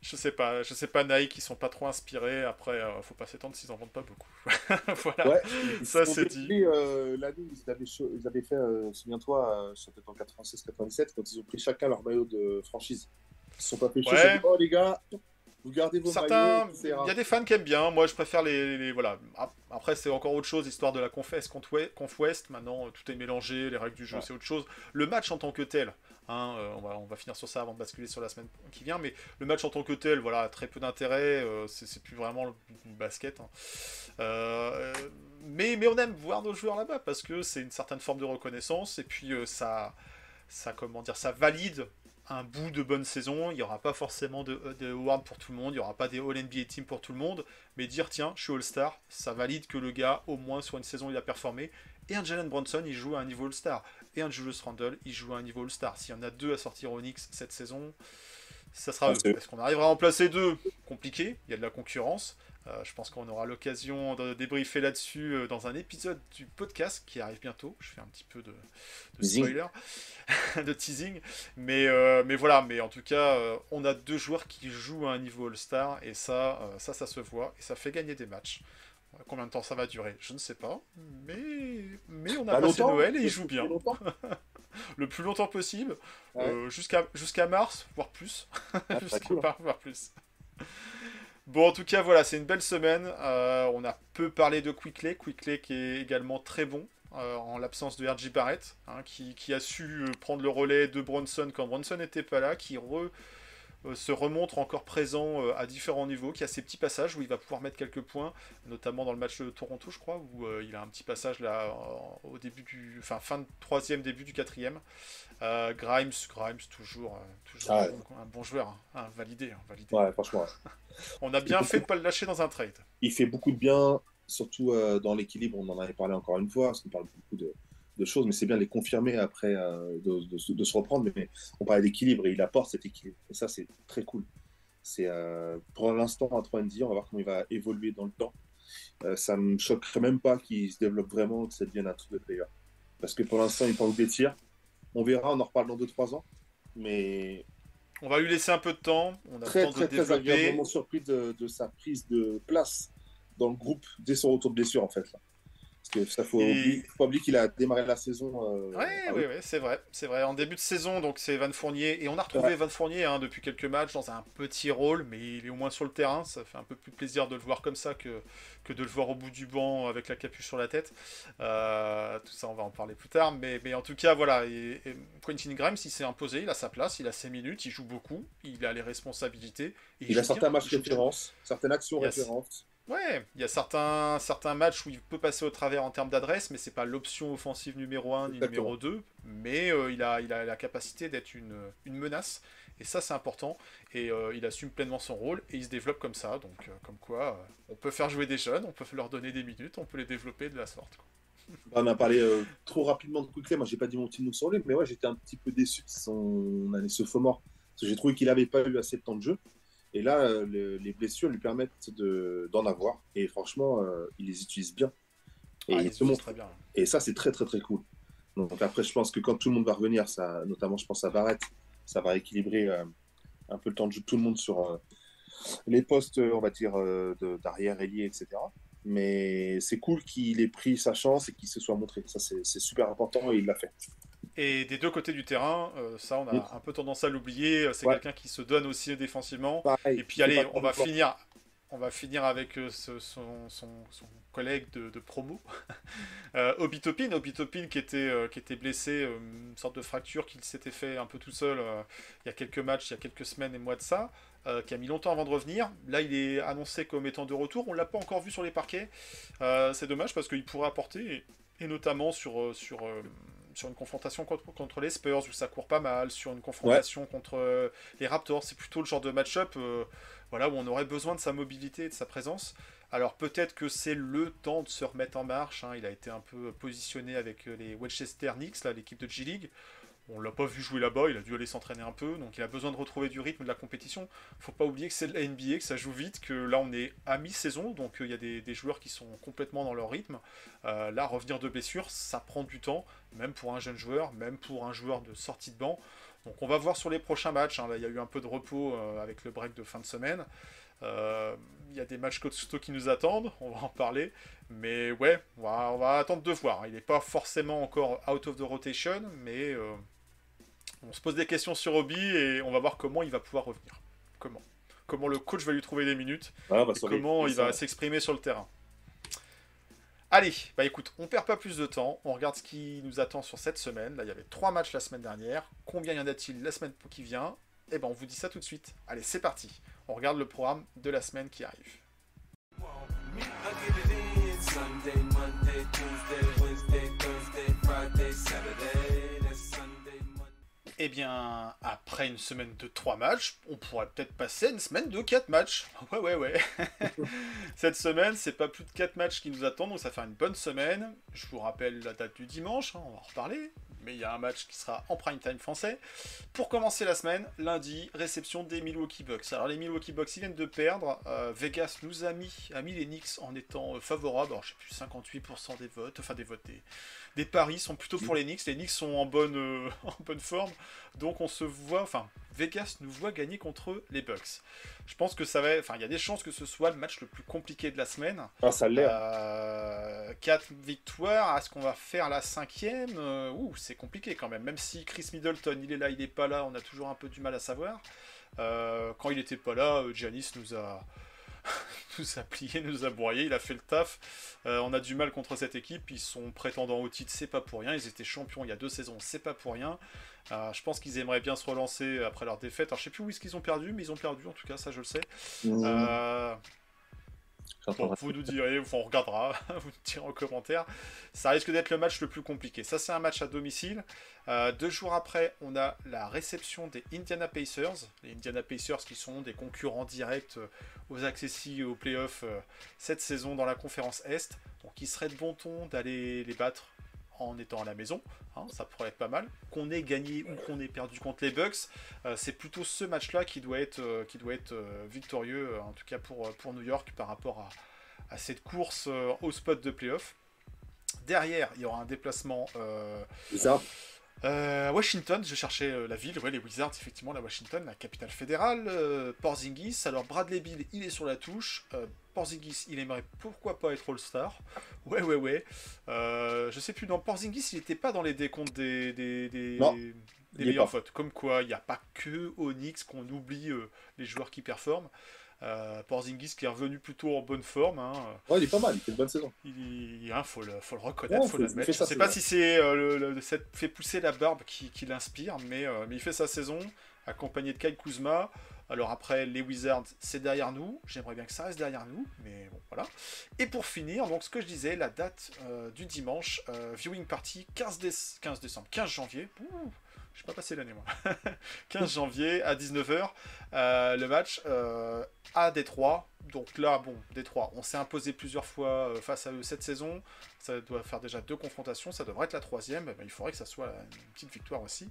Je sais pas, je sais pas Nike, ils sont pas trop inspirés. Après, euh, faut pas s'étendre s'ils en vendent pas beaucoup. voilà. Ouais, Ça, c'est décidé, euh, L'année ils avaient, ils avaient fait, euh, souviens-toi, peut-être en 96-97, quand ils ont pris chacun leur maillot de franchise. Ils se sont pas fait chier, Ouais. dit, Oh les gars, vous gardez vos Certains, maillots, il y a des fans qui aiment bien. Moi, je préfère les, les- voilà. Ap- Après, c'est encore autre chose, histoire de la conf Est contre Ouest- conf Ouest. Maintenant, euh, tout est mélangé, les règles du jeu, Ouais. c'est autre chose. Le match en tant que tel, hein, euh, on, va, finir sur ça avant de basculer sur la semaine qui vient, mais le match en tant que tel, voilà, très peu d'intérêt. euh, c'est plus vraiment le basket. hein. Euh, mais, on aime voir nos joueurs là-bas parce que c'est une certaine forme de reconnaissance et puis euh, ça, comment dire, ça valide un bout de bonne saison. Il n'y aura pas forcément de, de pour tout le monde, il n'y aura pas des All NBA Team pour tout le monde, mais dire tiens, je suis All-Star, ça valide que le gars, au moins sur une saison, il a performé. Et un Jalen Bronson, il joue à un niveau All-Star. Et un Julius Randle, il joue à un niveau All-Star. S'il y en a deux à sortir au Knicks cette saison, ça sera eux. Est-ce qu'on arrivera à en placer deux? Compliqué, il y a de la concurrence. Euh, je pense qu'on aura l'occasion de débriefer là-dessus euh, dans un épisode du podcast qui arrive bientôt. Je fais un petit peu de, spoiler, de teasing. Mais, euh, mais voilà, mais en tout cas, on a deux joueurs qui jouent à un niveau All-Star et ça, ça, ça se voit et ça fait gagner des matchs. Combien de temps ça va durer Je ne sais pas. Mais, mais on a Pas passé Noël et jouent c'est bien. Le plus longtemps possible. Ouais. euh, jusqu'à mars, voire plus. Ah, Jusqu'à mars, voire plus. Bon, en tout cas, voilà, c'est une belle semaine. Euh, on a peu parlé de Quickley. Quickley qui est également très bon euh, en l'absence de RJ Barrett, hein, qui, qui a su prendre le relais de Bronson quand Bronson n'était pas là, qui re- se remontre encore présent euh, à différents niveaux, qui a ses petits passages où il va pouvoir mettre quelques points, notamment dans le match de Toronto, je crois, où euh, il a un petit passage là au début du, enfin fin de troisième, début du quatrième. Euh, Grimes, Grimes toujours, euh, toujours Ah un, bon, un bon joueur, hein, hein, validé, hein, validé. Ouais, franchement. ouais. On a bien fait de pas le lâcher dans un trade. Il fait beaucoup de bien, surtout euh, dans l'équilibre. On en avait parlé encore une fois, parce qu'on parle beaucoup de, de choses, mais c'est bien de les confirmer après, euh, de, de- de se reprendre. Mais on parlait d'équilibre et il apporte cet équilibre. Et ça, c'est très cool. C'est euh, pour l'instant à 3 ND, on va voir comment il va évoluer dans le temps. Euh, ça me choquerait même pas qu'il se développe vraiment, que ça devienne un truc de player. Parce que pour l'instant, il parle des tirs. On verra, on en reparle dans 2-3 ans. Mais On va lui laisser un peu de temps. On a très, temps très, de très agréablement surpris de, de sa prise de place dans le groupe dès son retour de blessure, en fait. Là. Ça, faut, Et- oublier, faut pas oublier qu'il a démarré la saison. euh, Ouais, ah ouais, ouais, c'est vrai, c'est vrai. En début de saison, donc c'est Van Fournier, et on a retrouvé Ouais. Van Fournier hein, depuis quelques matchs dans un petit rôle, mais il est au moins sur le terrain. Ça fait un peu plus plaisir de le voir comme ça que, que de le voir au bout du banc avec la capuche sur la tête. Euh, tout ça, on va en parler plus tard, mais, mais en tout cas, voilà. Et, et Quentin Grimes, il s'est imposé, il a sa place, il a ses minutes, il joue beaucoup, il a les responsabilités. et Il a certains matchs références, certaines actions Yes. références. Ouais, il y a certains, certains matchs où il peut passer au travers en termes d'adresse, mais c'est pas l'option offensive numéro 1 ni Exactement. numéro 2. Mais euh, il, a, il a la capacité d'être une, une menace, et ça c'est important. Et euh, il assume pleinement son rôle, et il se développe comme ça. Donc, euh, comme quoi, on peut faire jouer des jeunes, on peut leur donner des minutes, on peut les développer de la sorte. quoi. On a parlé euh, trop rapidement de Quickly. Moi, j'ai pas dit mon petit mot sur lui, mais ouais, j'étais un petit peu déçu de son année sophomore. Parce que j'ai trouvé qu'il avait pas eu assez de temps de jeu. Et là, euh, le- les blessures lui permettent de- d'en avoir. Et franchement, euh, il les utilise bien. Et Ah, il se montre très bien. Et ça, c'est très, très, très cool. Donc après, je pense que quand tout le monde va revenir, ça, notamment, je pense à Barrett, ça va équilibrer euh, un peu le temps de jeu de tout le monde sur euh, les postes, on va dire, d'arrière, ailier, etc. Mais c'est cool qu'il ait pris sa chance et qu'il se soit montré. Ça, c'est super important et il l'a fait. Et des deux côtés du terrain, euh, ça on a Oui. un peu tendance à l'oublier. C'est Ouais. quelqu'un qui se donne aussi défensivement. Pareil, Et puis c'est allez, on va finir, on va finir avec euh, ce- son, son- son collègue de, de promo, euh, Obi Toppin. Obi Toppin qui était, euh, qui était blessé, euh, une sorte de fracture qu'il s'était fait un peu tout seul euh, il y a quelques matchs, il y a quelques semaines et mois de ça, euh, qui a mis longtemps avant de revenir. Là, il est annoncé comme étant de retour. On l'a pas encore vu sur les parquets. Euh, C'est dommage parce qu'il pourrait apporter, et, et notamment sur, euh, sur, euh, sur une confrontation contre, contre les Spurs où ça court pas mal, sur une confrontation contre euh, les Raptors. C'est plutôt le genre de match-up euh, voilà, où on aurait besoin de sa mobilité et de sa présence. Alors peut-être que c'est le temps de se remettre en marche. hein. Il a été un peu positionné avec euh, les Winchester Knicks, l'équipe de G-League. On l'a pas vu jouer là-bas, il a dû aller s'entraîner un peu, donc il a besoin de retrouver du rythme de la compétition. Faut pas oublier que c'est de la NBA, que ça joue vite, que là on est à mi-saison, donc euh, il y a des, joueurs qui sont complètement dans leur rythme. Euh, là, revenir de blessure, ça prend du temps, même pour un jeune joueur, même pour un joueur de sortie de banc. Donc on va voir sur les prochains matchs. hein. Là, il y a eu un peu de repos euh, avec le break de fin de semaine. Il y a des matchs costauds qui nous attendent, on va en parler. Mais ouais, on va, attendre de voir. Il n'est pas forcément encore out of the rotation, mais on se pose des questions sur Obi et on va voir comment il va pouvoir revenir. Comment Comment le coach va lui trouver des minutes bah, et comment il va s'exprimer sur le terrain. Allez, bah écoute, on perd pas plus de temps, on regarde ce qui nous attend sur cette semaine. Là, il y avait trois matchs la semaine dernière. Combien y en a-t-il la semaine qui vient? Eh ben, on vous dit ça tout de suite. Allez, c'est parti. On regarde le programme de la semaine qui arrive. Eh bien, après une semaine de 3 matchs, on pourrait peut-être passer à une semaine de 4 matchs. Ouais, ouais, ouais. Cette semaine, c'est pas plus de 4 matchs qui nous attendent, donc ça fait une bonne semaine. Je vous rappelle la date du dimanche, hein, on va en reparler. Mais il y a un match qui sera en prime time français. Pour commencer la semaine, lundi, réception des Milwaukee Bucks. Alors les Milwaukee Bucks, ils viennent de perdre. Euh, Vegas nous a mis, a mis les Knicks en étant euh, favorables. Alors je sais plus, 58% des votes, enfin des votes, des, des paris sont plutôt pour les Knicks. Les Knicks sont en bonne, euh, en bonne forme. Donc on se voit, enfin, Vegas nous voit gagner contre les Bucks. Je pense que ça va, enfin, il y a des chances que ce soit le match le plus compliqué de la semaine. Ah, ça l'est. Euh, 4 victoires, est-ce qu'on va faire la cinquième? Euh, Ouh, c'est compliqué quand même. Même si Chris Middleton, il est là, il est pas là, on a toujours un peu du mal à savoir. Euh, quand il était pas là, Giannis nous a nous a plié, nous a broyé, il a fait le taf. Euh, on a du mal contre cette équipe, ils sont prétendants au titre, c'est pas pour rien. Ils étaient champions il y a deux saisons, c'est pas pour rien. Euh, je pense qu'ils aimeraient bien se relancer après leur défaite. Alors je sais plus où est-ce qu'ils ont perdu, mais ils ont perdu en tout cas, ça je le sais. Mmh. Euh, Bon, vous nous direz, on regardera, vous nous direz en commentaire. Ça risque d'être le match le plus compliqué. Ça, c'est un match à domicile. Euh, deux jours après, on a la réception des Indiana Pacers. Les Indiana Pacers qui sont des concurrents directs euh, aux accessis et aux playoffs euh, cette saison dans la conférence Est. Donc, il serait de bon ton d'aller les battre en étant à la maison. hein, ça pourrait être pas mal. Qu'on ait gagné ou qu'on ait perdu contre les Bucks, euh, c'est plutôt ce match-là qui doit être, euh, qui doit être euh, victorieux, en tout cas pour, pour New York, par rapport à, à cette course au spot de playoff. Derrière, il y aura un déplacement euh, Washington, je cherchais la ville, ouais, les Wizards, effectivement, la Washington, la capitale fédérale. Porzingis, alors Bradley Bill, il est sur la touche. Porzingis, il aimerait pourquoi pas être All-Star. Ouais, ouais, ouais. Euh, je sais plus, dans Porzingis, il n'était pas dans les décomptes des, des, des, Non, des votes. Comme quoi, il n'y a pas que Onyx qu'on oublie euh, les joueurs qui performent. Euh, Porzingis qui est revenu plutôt en bonne forme. hein. Ouais, il est pas mal, il fait une bonne saison. Il, il- hein, faut, le, faut le reconnaître, Ouais, faut l'admettre. Je sa sais pas si c'est euh, le, le- cette fait pousser la barbe qui, qui l'inspire, mais, euh, mais il fait sa saison accompagné de Kyle Kuzma. Alors après, les Wizards, c'est derrière nous. J'aimerais bien que ça reste derrière nous, mais bon, voilà. Et pour finir, donc ce que je disais, la date euh, du dimanche, euh, viewing party 15, déce- 15 décembre, 15 janvier. Ouh, je pas passé l'année moi. 15 janvier à 19h, le match euh, à Détroit. Donc là, bon, Détroit, on s'est imposé plusieurs fois euh, face à eux cette saison. Ça doit faire déjà deux confrontations, ça devrait être la troisième. Eh ben, il faudrait que ça soit une petite victoire aussi.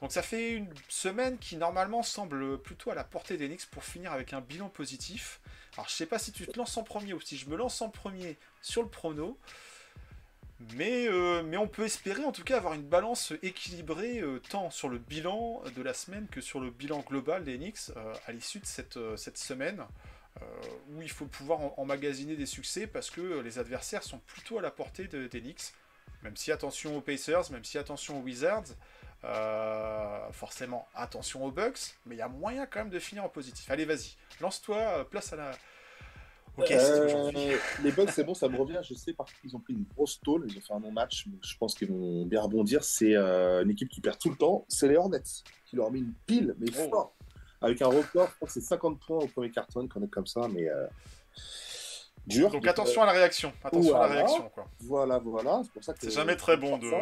Donc ça fait une semaine qui normalement semble plutôt à la portée Knicks pour finir avec un bilan positif. Alors je sais pas si tu te lances en premier ou si je me lance en premier sur le prono. Mais, euh, mais on peut espérer en tout cas avoir une balance équilibrée euh, tant sur le bilan de la semaine que sur le bilan global Knicks euh, à l'issue de cette, euh, semaine où il faut pouvoir emmagasiner des succès parce que les adversaires sont plutôt à la portée de- des Knicks. Même si attention aux Pacers, même si attention aux Wizards, forcément attention aux Bucks, mais il y a moyen quand même de finir en positif. Allez, vas-y, lance-toi, place à la. Euh, les Bucks, c'est bon, ça me revient. Je sais par contre qu'ils ont pris une grosse tôle. Ils ont fait un non-match. mais Je pense qu'ils vont bien rebondir. C'est euh, une équipe qui perd tout le temps. C'est les Hornets qui leur ont mis une pile, mais Oh. fort. Avec un record, je crois que c'est 50 points au premier carton, qu'on est comme ça, mais euh, dur. Donc attention à la réaction, attention à la réaction quoi. Voilà, voilà. C'est pour ça que C'est jamais très bon de. ça.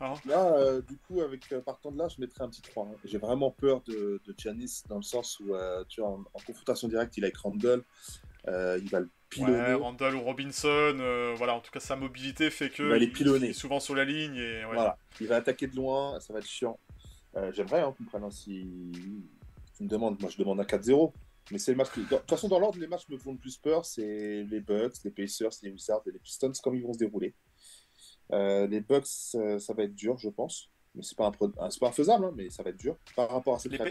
Hein Là, euh, du coup, avec euh, partant de là, je mettrais un petit 3. hein. J'ai vraiment peur de, de Giannis dans le sens où, euh, tu vois, en, en confrontation directe, il est avec Randall. Euh, il va le pilonner. Ouais, Randall ou Robinson, euh, voilà, en tout cas sa mobilité fait que Il va les il- pilonner. il est souvent sur la ligne et ouais. Voilà, il va attaquer de loin, ça va être chiant. Euh, J'aimerais hein, qu'on prenne un si. Tu me demandes, moi je demande un 4-0. Mais c'est le match qui. De toute façon, dans l'ordre, les matchs me font le plus peur c'est les Bucks, les Pacers, les Wizards et les Pistons, comme ils vont se dérouler. Les Bucks, ça va être dur, je pense. Mais c'est pas, un c'est pas infaisable, hein, mais ça va être dur par rapport à cette Les Pa-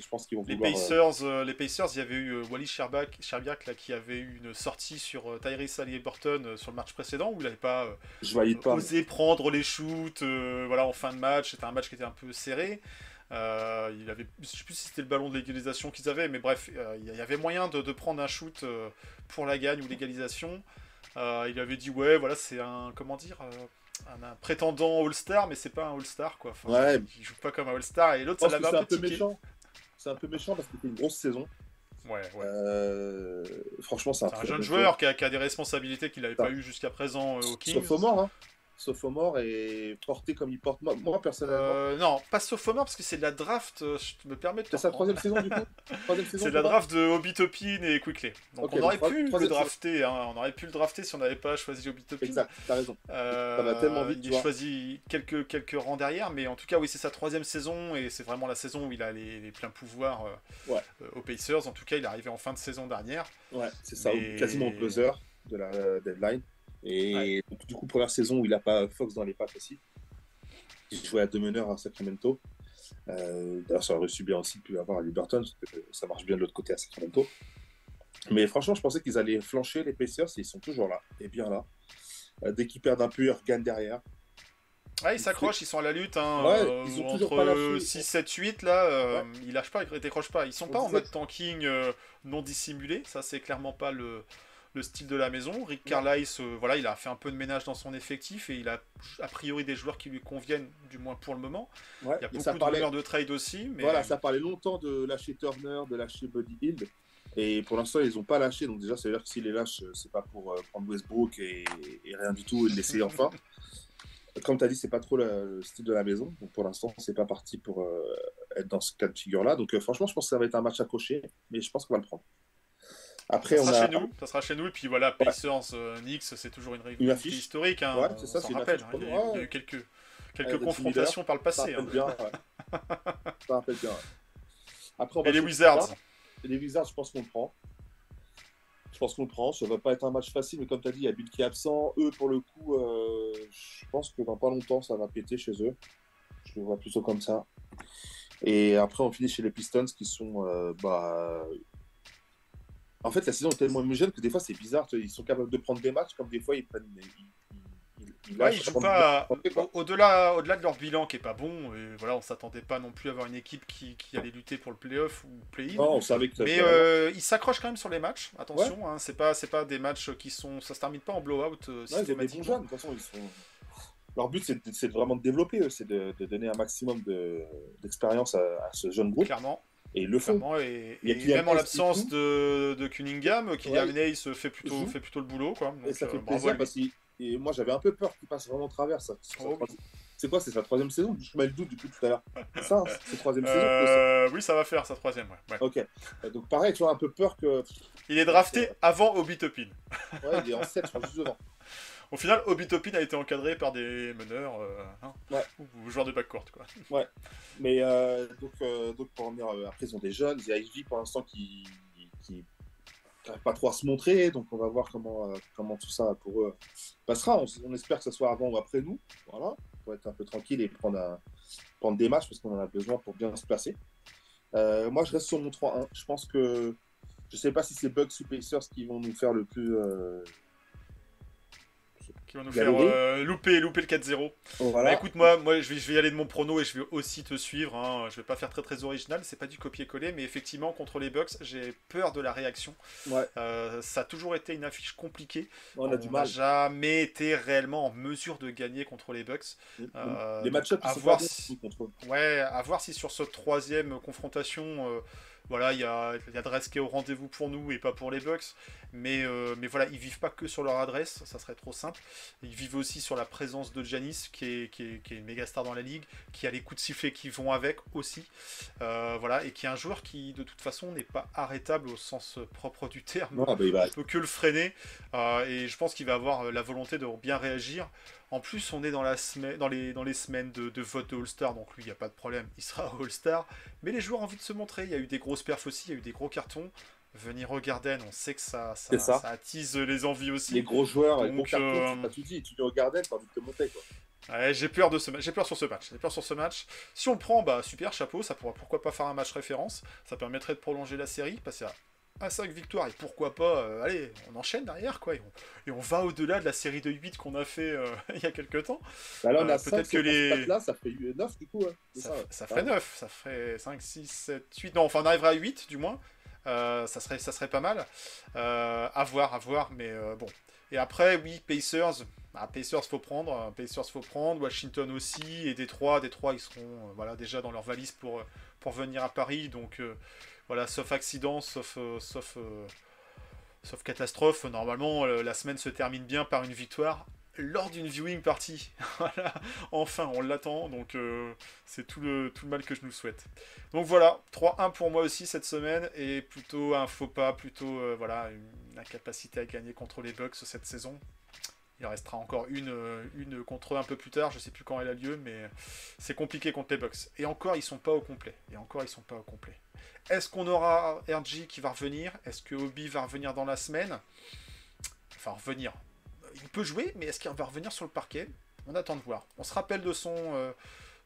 je pense qu'ils vont Les vouloir. euh, Pacers, euh, les Pacers, il y avait eu euh, Wally Sherback, Sherbiak là, qui avait eu une sortie sur Tyrese Haliburton euh, sur le match précédent où il n'avait pas euh, je valide pas. osé prendre les shoots euh, voilà, en fin de match. C'était un match qui était un peu serré. Il avait, je sais plus si c'était le ballon de l'égalisation qu'ils avaient, mais bref, il y avait moyen de, de prendre un shoot pour la gagne ou l'égalisation. Il avait dit ouais, voilà, c'est un comment dire, un, un prétendant All-Star, mais c'est pas un All-Star quoi. Enfin, Ouais. Il joue pas comme un All-Star et l'autre ça que l'avait c'est un un peu tiqué. méchant. C'est un peu méchant parce qu'il fait une grosse saison. Ouais, ouais. Euh, franchement, c'est un, C'est un jeune joueur qui a, qui a des responsabilités qu'il n'avait pas eu jusqu'à présent euh, au Kings. Sophomore, hein. Sophomore et porté comme il porte. Moi, moi, personnellement, Euh, non, pas sophomore parce que c'est de la draft. euh, Je me permets de. c'est sa troisième saison du coup C'est de la draft de Obitopin et Quickly. Donc on aurait pu le drafter. hein, On aurait pu le drafter si on n'avait pas choisi Obitopin. Exact, t'as raison. Euh, Ça va tellement vite, il tu vois. choisi quelques, quelques rangs derrière, mais en tout cas, oui, c'est sa troisième saison et c'est vraiment la saison où il a les, les pleins pouvoirs euh, Ouais. aux Pacers. En tout cas, il est arrivé en fin de saison dernière. Ouais, c'est ça, Mais- quasiment au buzzer de la deadline. Et donc, du coup, première saison où il n'a pas Fox dans les pattes aussi. Il jouait à deux meneurs à Sacramento. Euh, D'ailleurs, ça aurait su bien aussi pu avoir à Liberton, parce que ça marche bien de l'autre côté à Sacramento. Mais franchement, je pensais qu'ils allaient flancher les Pacers et ils sont toujours là, et bien là. Euh, dès qu'ils perdent un peu, ils regagnent derrière. Ouais, ils s'accrochent, ils sont à la lutte. Hein, Ouais, euh, ils ont entre toujours pas lâché. 6, 7, 8, là, euh, ils lâchent pas, ils décrochent pas. Ils sont On pas en mode tanking euh, non dissimulé, ça c'est clairement pas le, le style de la maison. Rick Carlisle, euh, voilà, il a fait un peu de ménage dans son effectif et il a a priori des joueurs qui lui conviennent, du moins pour le moment. Ouais, Il y a beaucoup ça de parlait, rumeurs de trade aussi, mais voilà, ça parlait longtemps de lâcher Turner, de lâcher Buddy Hield. Et pour l'instant, ils n'ont pas lâché. Donc, déjà, ça veut dire que s'ils les lâchent, euh, c'est pas pour euh, prendre Westbrook et, et rien du tout et le laisser enfin. Comme tu as dit, c'est pas trop le, le style de la maison. Donc, pour l'instant, c'est pas parti pour euh, être dans ce cas de figure-là. Donc, euh, franchement, je pense que ça va être un match à cocher. Mais je pense qu'on va le prendre. Après, ça on sera a. chez nous, ça sera chez nous. Et puis voilà, Pacers, euh, Knicks, c'est toujours une affiche. historique. Hein, Ouais, c'est ça, c'est rappelle. hein, il, y a eu, pour nous, il y a eu ouais. quelques, quelques confrontations par le Ça passé. rappelle hein. bien. ouais. ça rappelle bien. ouais. Après, on Et les Wizards. Et les Wizards, je pense qu'on le prend. Je pense qu'on le prend. Ça va pas être un match facile, mais comme tu as dit, il y a Bill qui est absent. Eux, pour le coup, euh, je pense que dans pas longtemps, ça va péter chez eux. Je le vois plutôt comme ça. Et après, on finit chez les Pistons qui sont. euh, bah... En fait, la saison est tellement homogène que des fois, c'est bizarre. Ils sont capables de prendre des matchs, comme des fois, ils prennent. Ils, ils, ils, ils Ouais, lâchent ils jouent pas au- au-delà au-delà de leur bilan qui est pas bon. Et voilà, on s'attendait pas non plus à avoir une équipe qui, qui allait lutter pour le playoff ou play-in. Non, on savait que Mais euh, ils s'accrochent quand même sur les matchs. Attention, Ouais. hein, c'est pas c'est pas des matchs qui sont ça se termine pas en blowout euh, Ouais, systématiquement. jeunes, de toute façon, ils sont... Leur but, c'est vraiment de développer, c'est de, de donner un maximum de- d'expérience à, à ce jeune groupe, Clairement, et le clairement, et, même en l'absence de, de Cunningham, Kylian Ouais. Hayes fait plutôt joue. fait plutôt le boulot quoi. Et ça euh, fait plaisir parce que et moi, j'avais un peu peur qu'il passe vraiment travers. Ça, Oh C'est quoi, c'est sa troisième saison Je mets le doute depuis tout à l'heure. C'est ça, c'est sa troisième saison. Euh, oui, ça va faire sa troisième. ouais, Ok. Euh, Donc pareil, tu vois, un peu peur que... Il est drafté avant Obi-Toppin. Ouais, il est en 7, je crois, juste devant. Au final, Obi-Toppin a été encadré par des meneurs euh, hein, Ouais. ou joueurs de backcourt quoi. Mais euh, donc, euh, donc, pour revenir, euh, après, ils ont des jeunes. Il y a Ivy pour l'instant qui qui n'arrive pas trop à se montrer. Donc, on va voir comment, euh, comment tout ça pour eux passera. On, on espère que ce soit avant ou après nous. Voilà. Pour être un peu tranquille et prendre, un- prendre des matchs parce qu'on en a besoin pour bien se placer. Euh, moi, je reste sur mon 3-1. Je pense que je sais pas si c'est Bucks ou Pacers qui vont nous faire le plus. euh, Qui va nous faire euh, louper, louper le 4-0. Voilà. Bah, écoute, moi, moi je, vais, je vais y aller de mon prono et je vais aussi te suivre. Hein. Je vais pas faire très très original, c'est pas du copier-coller, mais effectivement, contre les Bucks, j'ai peur de la réaction. Ouais, Euh, ça a toujours été une affiche compliquée. on a du n'a mal. jamais été réellement en mesure de gagner contre les Bucks. Euh, les match-ups, ils à sont voir pas bons si-. Ouais, à voir si sur cette troisième confrontation, euh, voilà, il y a, Dress qui est au rendez-vous pour nous et pas pour les Bucks. Mais, euh, mais voilà, ils vivent pas que sur leur adresse, ça serait trop simple. Ils vivent aussi sur la présence de Janis, qui est, qui est, qui est une méga star dans la ligue, qui a les coups de sifflet qui vont avec aussi. Euh, voilà, et qui est un joueur qui, de toute façon, n'est pas arrêtable au sens propre du terme. Non, il va On peut que le freiner. euh, et je pense qu'il va avoir la volonté de bien réagir. En plus, on est dans, la semaine, dans, les, dans les semaines de, de vote de All-Star, donc lui, il n'y a pas de problème, il sera All-Star. Mais les joueurs ont envie de se montrer. Il y a eu des grosses perfs aussi, il y a eu des gros cartons. Venir au Garden, on sait que ça, ça, C'est ça. ça attise les envies aussi. les gros joueurs, les Donc, gros cartons, euh, c'est pas tout dit. Tu viens au Garden, t'as envie de te monter. Quoi. Ouais, j'ai peur de ce j'ai peur sur ce match. J'ai peur sur ce match. Si on le prend, bah super, chapeau, ça pourra pourquoi pas faire un match référence. Ça permettrait de prolonger la série, passer à, à 5 victoires et pourquoi pas, euh, allez, on enchaîne derrière quoi. Et on, et on va au-delà de la série de 8 qu'on a fait euh, il y a quelques temps. Bah, là, on Euh, a peut-être 5, que les- Là, ça fait 9 du coup. ouais. C'est Ça, ça, ouais. ça ferait 9, ça ferait 5, 6, 7, 8. Non, enfin on arrivera à 8 du moins. Euh, ça, serait, ça serait pas mal. Euh, à voir, à voir, mais euh, bon. Et après, oui, Pacers. Ah, Pacers faut prendre, euh, Pacers faut prendre, Washington aussi, et Détroit, Détroit ils seront euh, voilà, déjà dans leur valise pour, euh, pour venir à Paris, donc euh, voilà, sauf accident, sauf, euh, euh, sauf catastrophe, normalement euh, la semaine se termine bien par une victoire, lors d'une viewing party. voilà, enfin, on l'attend, donc c'est tout le, tout le mal que je nous souhaite. Donc voilà, 3-1 pour moi aussi cette semaine, et plutôt un faux pas, plutôt voilà, une incapacité à gagner contre les Bucks cette saison. Il restera encore une, une contre eux un peu plus tard, je sais plus quand elle a lieu, mais c'est compliqué contre les Bucks. Et encore, ils sont pas au complet. Et encore, ils sont pas au complet. Est-ce qu'on aura RG qui va revenir? Est-ce que Obi va revenir dans la semaine? Enfin, revenir. Il peut jouer, mais est-ce qu'il va revenir sur le parquet? On attend de voir. On se rappelle de son, euh,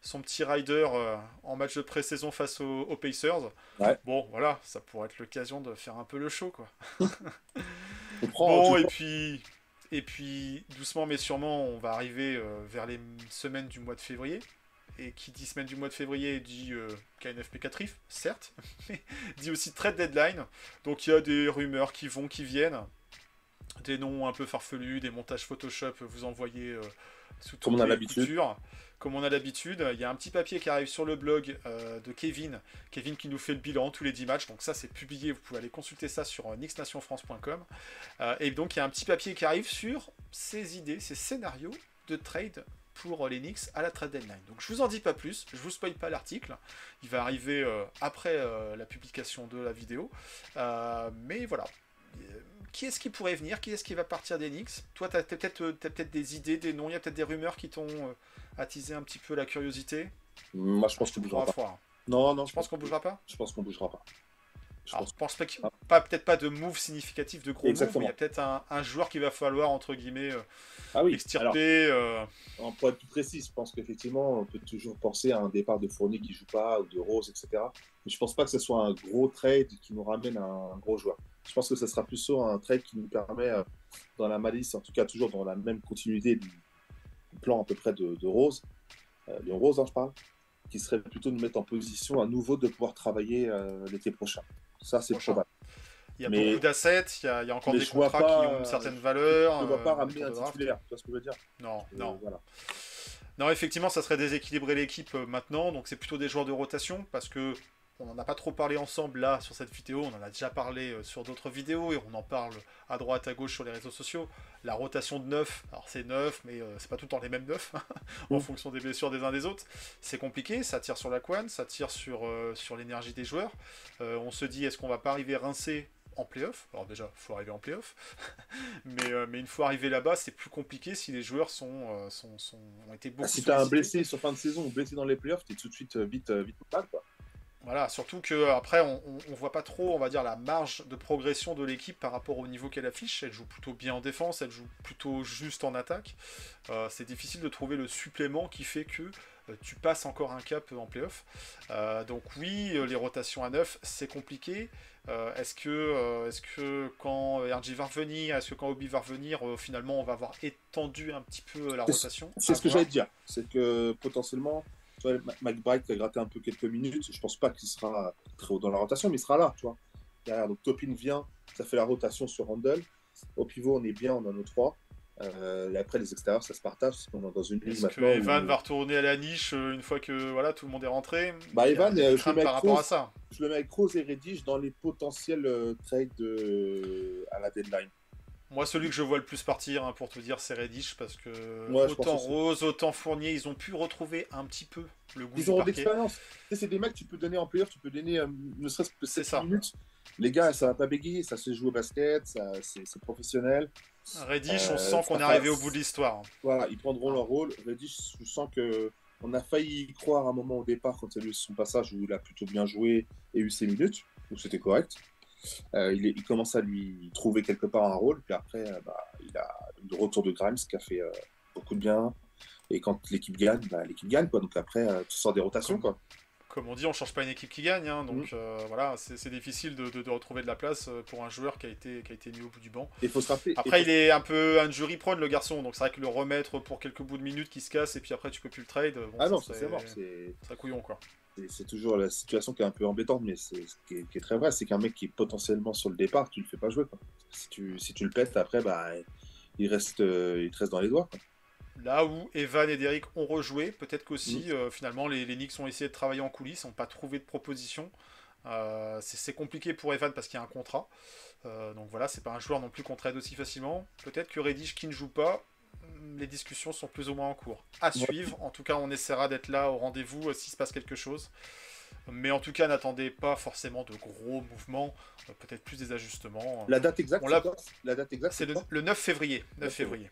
son petit rider euh, en match de pré-saison face aux, aux Pacers. Ouais. Bon, voilà, ça pourrait être l'occasion de faire un peu le show, quoi. Prend, Bon, et puis, et puis, doucement mais sûrement, on va arriver euh, vers les semaines du mois de février. Et qui dit semaine du mois de février dit euh, KNFP 4 if, certes, mais dit aussi trade deadline. Donc il y a des rumeurs qui vont, qui viennent. Des noms un peu farfelus, des montages Photoshop vous envoyez euh, sous Comme toutes on a les coutures. Comme on a l'habitude, il y a un petit papier qui arrive sur le blog euh, de Kevin, Kevin qui nous fait le bilan tous les 10 matchs, donc ça c'est publié, vous pouvez aller consulter ça sur euh, nixnationfrance.com. Et donc il y a un petit papier qui arrive sur ces idées, ces scénarios de trade pour les Knicks à la trade deadline. Donc je vous en dis pas plus, je vous spoil pas l'article, il va arriver euh, après euh, la publication de la vidéo. Euh, mais voilà. Euh, Qui est-ce qui pourrait venir? Qui est-ce qui va partir des Knicks? Toi, peut-être euh, t'as peut-être des idées, des noms, il y a peut-être des rumeurs qui t'ont euh, attisé un petit peu la curiosité? Moi, je pense qu'on bougera pas. Non, non, Je pense qu'on bougera pas? Je pense qu'on bougera pas. Je Alors, pense- pas qu'il Ah. pas peut-être pas de move significatif de gros moves, mais Exactement. il y a peut-être un, un joueur qu'il va falloir entre guillemets euh, Ah oui, alors, extirper. euh, en- pour être plus précis, je pense qu'effectivement, on peut toujours penser à un départ de Fournier qui joue pas, ou de Rose, etc. Mais je pense pas que ce soit un gros trade qui nous ramène à un gros joueur. Je pense que ce sera plutôt un trade qui nous permet, euh, dans la malice, en tout cas toujours dans la même continuité du plan à peu près de, de Rose, euh, Léon Rose, hein, je parle, qui serait plutôt de mettre en position à nouveau de pouvoir travailler euh, l'été prochain. Ça, c'est probable. Il y a Mais- beaucoup d'assets, il y a, il y a encore mais des contrats pas, qui ont une euh, certaine valeur. Je ne vois pas euh, ramener un titulaire, tu vois ce que je veux dire? Non, Euh, non. Voilà. Non, effectivement, ça serait déséquilibrer l'équipe euh, maintenant, donc c'est plutôt des joueurs de rotation, parce que on n'en a pas trop parlé ensemble là sur cette vidéo, on en a déjà parlé euh, sur d'autres vidéos, et on en parle à droite, à gauche sur les réseaux sociaux. La rotation de 9, alors c'est 9, mais euh, c'est pas tout le temps les mêmes 9, en Mm. fonction des blessures des uns des autres. C'est compliqué, ça tire sur la couane, ça tire sur, euh, sur l'énergie des joueurs. Euh, on se dit, est-ce qu'on va pas arriver rincé en playoff? Alors déjà, il faut arriver en playoff. mais, euh, mais une fois arrivé là-bas, c'est plus compliqué si les joueurs sont, euh, sont, sont- ont été beaucoup Ah, si tu as un blessé sur fin de saison ou blessé dans les playoffs, tu es tout de suite vite, vite mal. Quoi. Voilà, surtout que après on, on, on voit pas trop, on va dire, la marge de progression de l'équipe par rapport au niveau qu'elle affiche. Elle joue plutôt bien en défense, elle joue plutôt juste en attaque. Euh, c'est difficile de trouver le supplément qui fait que euh, tu passes encore un cap en playoff. Euh, donc oui, euh, les rotations à 9, c'est compliqué. Euh, est-ce que, euh, est-ce que quand RG va revenir, est-ce que quand Obi va revenir, euh, finalement on va avoir étendu un petit peu euh, la rotation? C'est ce que j'allais dire. C'est que potentiellement, tu vois, McBride a gratté un peu quelques minutes. Je pense pas qu'il sera très haut dans la rotation, mais il sera là. Tu vois. Derrière, donc Topin vient, ça fait la rotation sur Randall. Au pivot, on est bien, on a nos trois. Euh, et après, les extérieurs, ça se partage. Parce qu'on est dans une ligue Est-ce que maintenant. Evan où- va retourner à la niche euh, une fois que voilà tout le monde est rentré? Bah, Evan, euh, je le mets par avec à Rose. ça. Je le mets avec Rose et Reddish dans les potentiels euh, trades de... à la deadline. Moi, celui que je vois le plus partir, hein, pour te dire, c'est Reddish, parce que Ouais, autant. Rose, autant Fournier, ils ont pu retrouver un petit peu le goût Ils ont de parquet. l'expérience. Tu sais, c'est des mecs que tu peux donner en playoff, tu peux donner euh, ne serait-ce que C'est 7 ça. minutes. Les gars, ça va pas bégayer, ça se joue au basket, c'est, professionnel. Reddish, on Euh, sent qu'on est arrivé au bout de l'histoire. Voilà, ils prendront leur rôle. Reddish, je sens que on a failli y croire un moment au départ quand il a eu son passage où il a plutôt bien joué et eu ses minutes, où c'était correct. Euh, il, est- il commence à lui trouver quelque part un rôle, puis après, euh, bah, il a le retour de Grimes qui a fait euh, beaucoup de bien. Et quand l'équipe gagne, bah, l'équipe gagne, quoi. Donc après, tu sors des rotations, quoi. Comme on dit, on change pas une équipe qui gagne, hein, donc Mm. euh, voilà, c'est difficile de, de- de retrouver de la place pour un joueur qui a été, qui a été mis au bout du banc. Et faut se rappeler. Après, et il est un peu injury prone, le garçon, donc c'est vrai que le remettre pour quelques bouts de minutes qui se casse et puis après tu peux plus le trade, bon, Ah ça non, c'est mort. C'est, serait couillon quoi. C'est- toujours la situation qui est un peu embêtante, mais c'est, ce qui est, qui est très vrai, c'est qu'un mec qui est potentiellement sur le départ, tu le fais pas jouer. Quoi. Si, tu, si tu le pètes, après, bah, il, reste, euh, il te reste dans les doigts. Quoi. Là où Evan et Derrick ont rejoué, peut-être qu'aussi Mm. euh, finalement les, les Knicks ont essayé de travailler en coulisses, n'ont pas trouvé de proposition. Euh, c'est compliqué pour Evan parce qu'il y a un contrat. Donc voilà, c'est pas un joueur non plus qu'on trade aussi facilement. Peut-être que Reddish qui ne joue pas, les discussions sont plus ou moins en cours. À suivre. En tout cas, on essaiera d'être là au rendez-vous euh, s'il se passe quelque chose. Mais en tout cas, n'attendez pas forcément de gros mouvements, euh, peut-être plus des ajustements. La date exacte, On l'a- date exacte, C'est le, quoi? le 9 février. 9 9 février.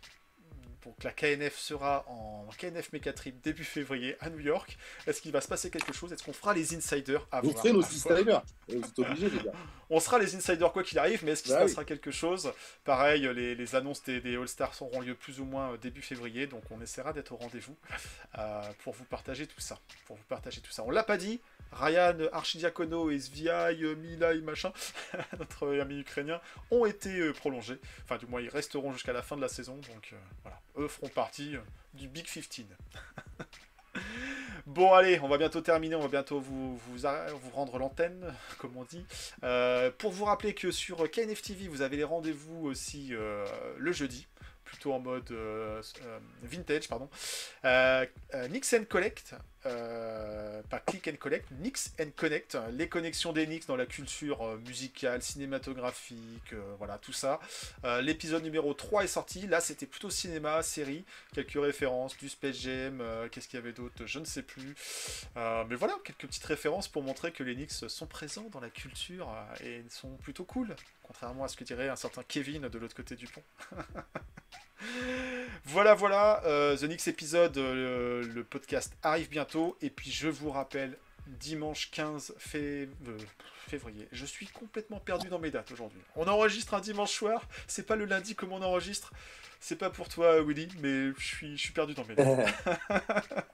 Donc la KNF sera en KNF Megatrip début février à New York. Est-ce qu'il va se passer quelque chose? Est-ce qu'on fera les insiders à Vous ferez nos timers. Vous êtes obligés, les gars. On sera les insiders quoi qu'il arrive, mais est-ce qu'il Bah se oui. passera quelque chose? Pareil, les, les annonces des, des All-Stars auront lieu plus ou moins euh, début février, donc on essaiera d'être au rendez-vous euh, pour vous partager tout ça. Pour vous partager tout ça. On l'a pas dit, Ryan Archidiakono et SVI, euh, Milai, machin, notre ami ukrainien, ont été prolongés. Enfin, du moins, ils resteront jusqu'à la fin de la saison, donc euh, voilà. Eux feront partie euh, du Big 15. Bon allez, on va bientôt terminer, on va bientôt vous, rendre l'antenne, comme on dit. Euh, pour vous rappeler que sur KNF TV, vous avez les rendez-vous aussi euh, le jeudi, plutôt en mode vintage, pardon. Nix and Collect, euh, pas Click and Collect, Nix and Connect, les connexions des Nix dans la culture euh, musicale, cinématographique, euh, voilà, tout ça. Euh, L'épisode numéro 3 est sorti, là c'était plutôt cinéma, série, quelques références, du Space Jam, qu'est-ce qu'il y avait d'autre, je ne sais plus. Mais voilà, quelques petites références pour montrer que les Knicks sont présents dans la culture et sont plutôt cool, contrairement à ce que dirait un certain Kevin de l'autre côté du pont. voilà, voilà, euh, The Knicks épisode, euh, le podcast arrive bientôt, et puis je vous rappelle, dimanche 15 fév- euh, février, je suis complètement perdu dans mes dates aujourd'hui. On enregistre un dimanche soir, c'est pas le lundi comme on enregistre, c'est pas pour toi Willy, mais je suis, je suis perdu dans mes dates.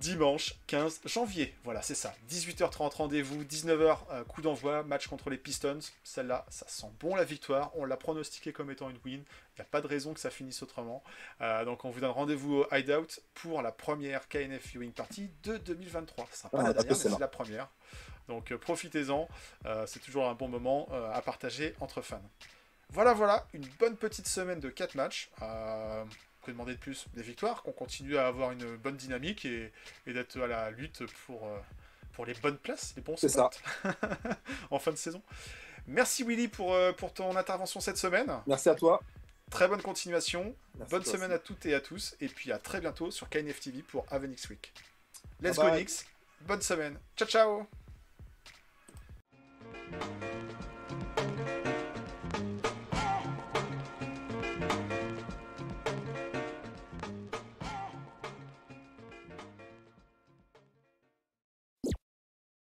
Dimanche 15 janvier, voilà c'est ça, 18h30 rendez-vous, 19h euh, coup d'envoi, match contre les Pistons, celle-là ça sent bon la victoire, on l'a pronostiqué comme étant une win, il n'y a pas de raison que ça finisse autrement, Euh, donc on vous donne rendez-vous au Hideout pour la première KNF Viewing Party de 2023, ce sera pas Ah, la dernière mais c'est la première, donc euh, profitez-en, c'est toujours un bon moment à partager entre fans. Voilà voilà, une bonne petite semaine de 4 matchs, que demander de plus Des victoires, qu'on continue à avoir une bonne dynamique et, et d'être à la lutte pour, euh, pour les bonnes places, les bons C'est spots en fin de saison. Merci Willy pour, euh, pour ton intervention cette semaine. Merci à toi. Très bonne continuation. Merci bonne semaine aussi. à toutes et à tous. Et puis à très bientôt sur KNF TV pour Avenix Week. Let's Bye go bye. Knicks. Bonne semaine. Ciao ciao.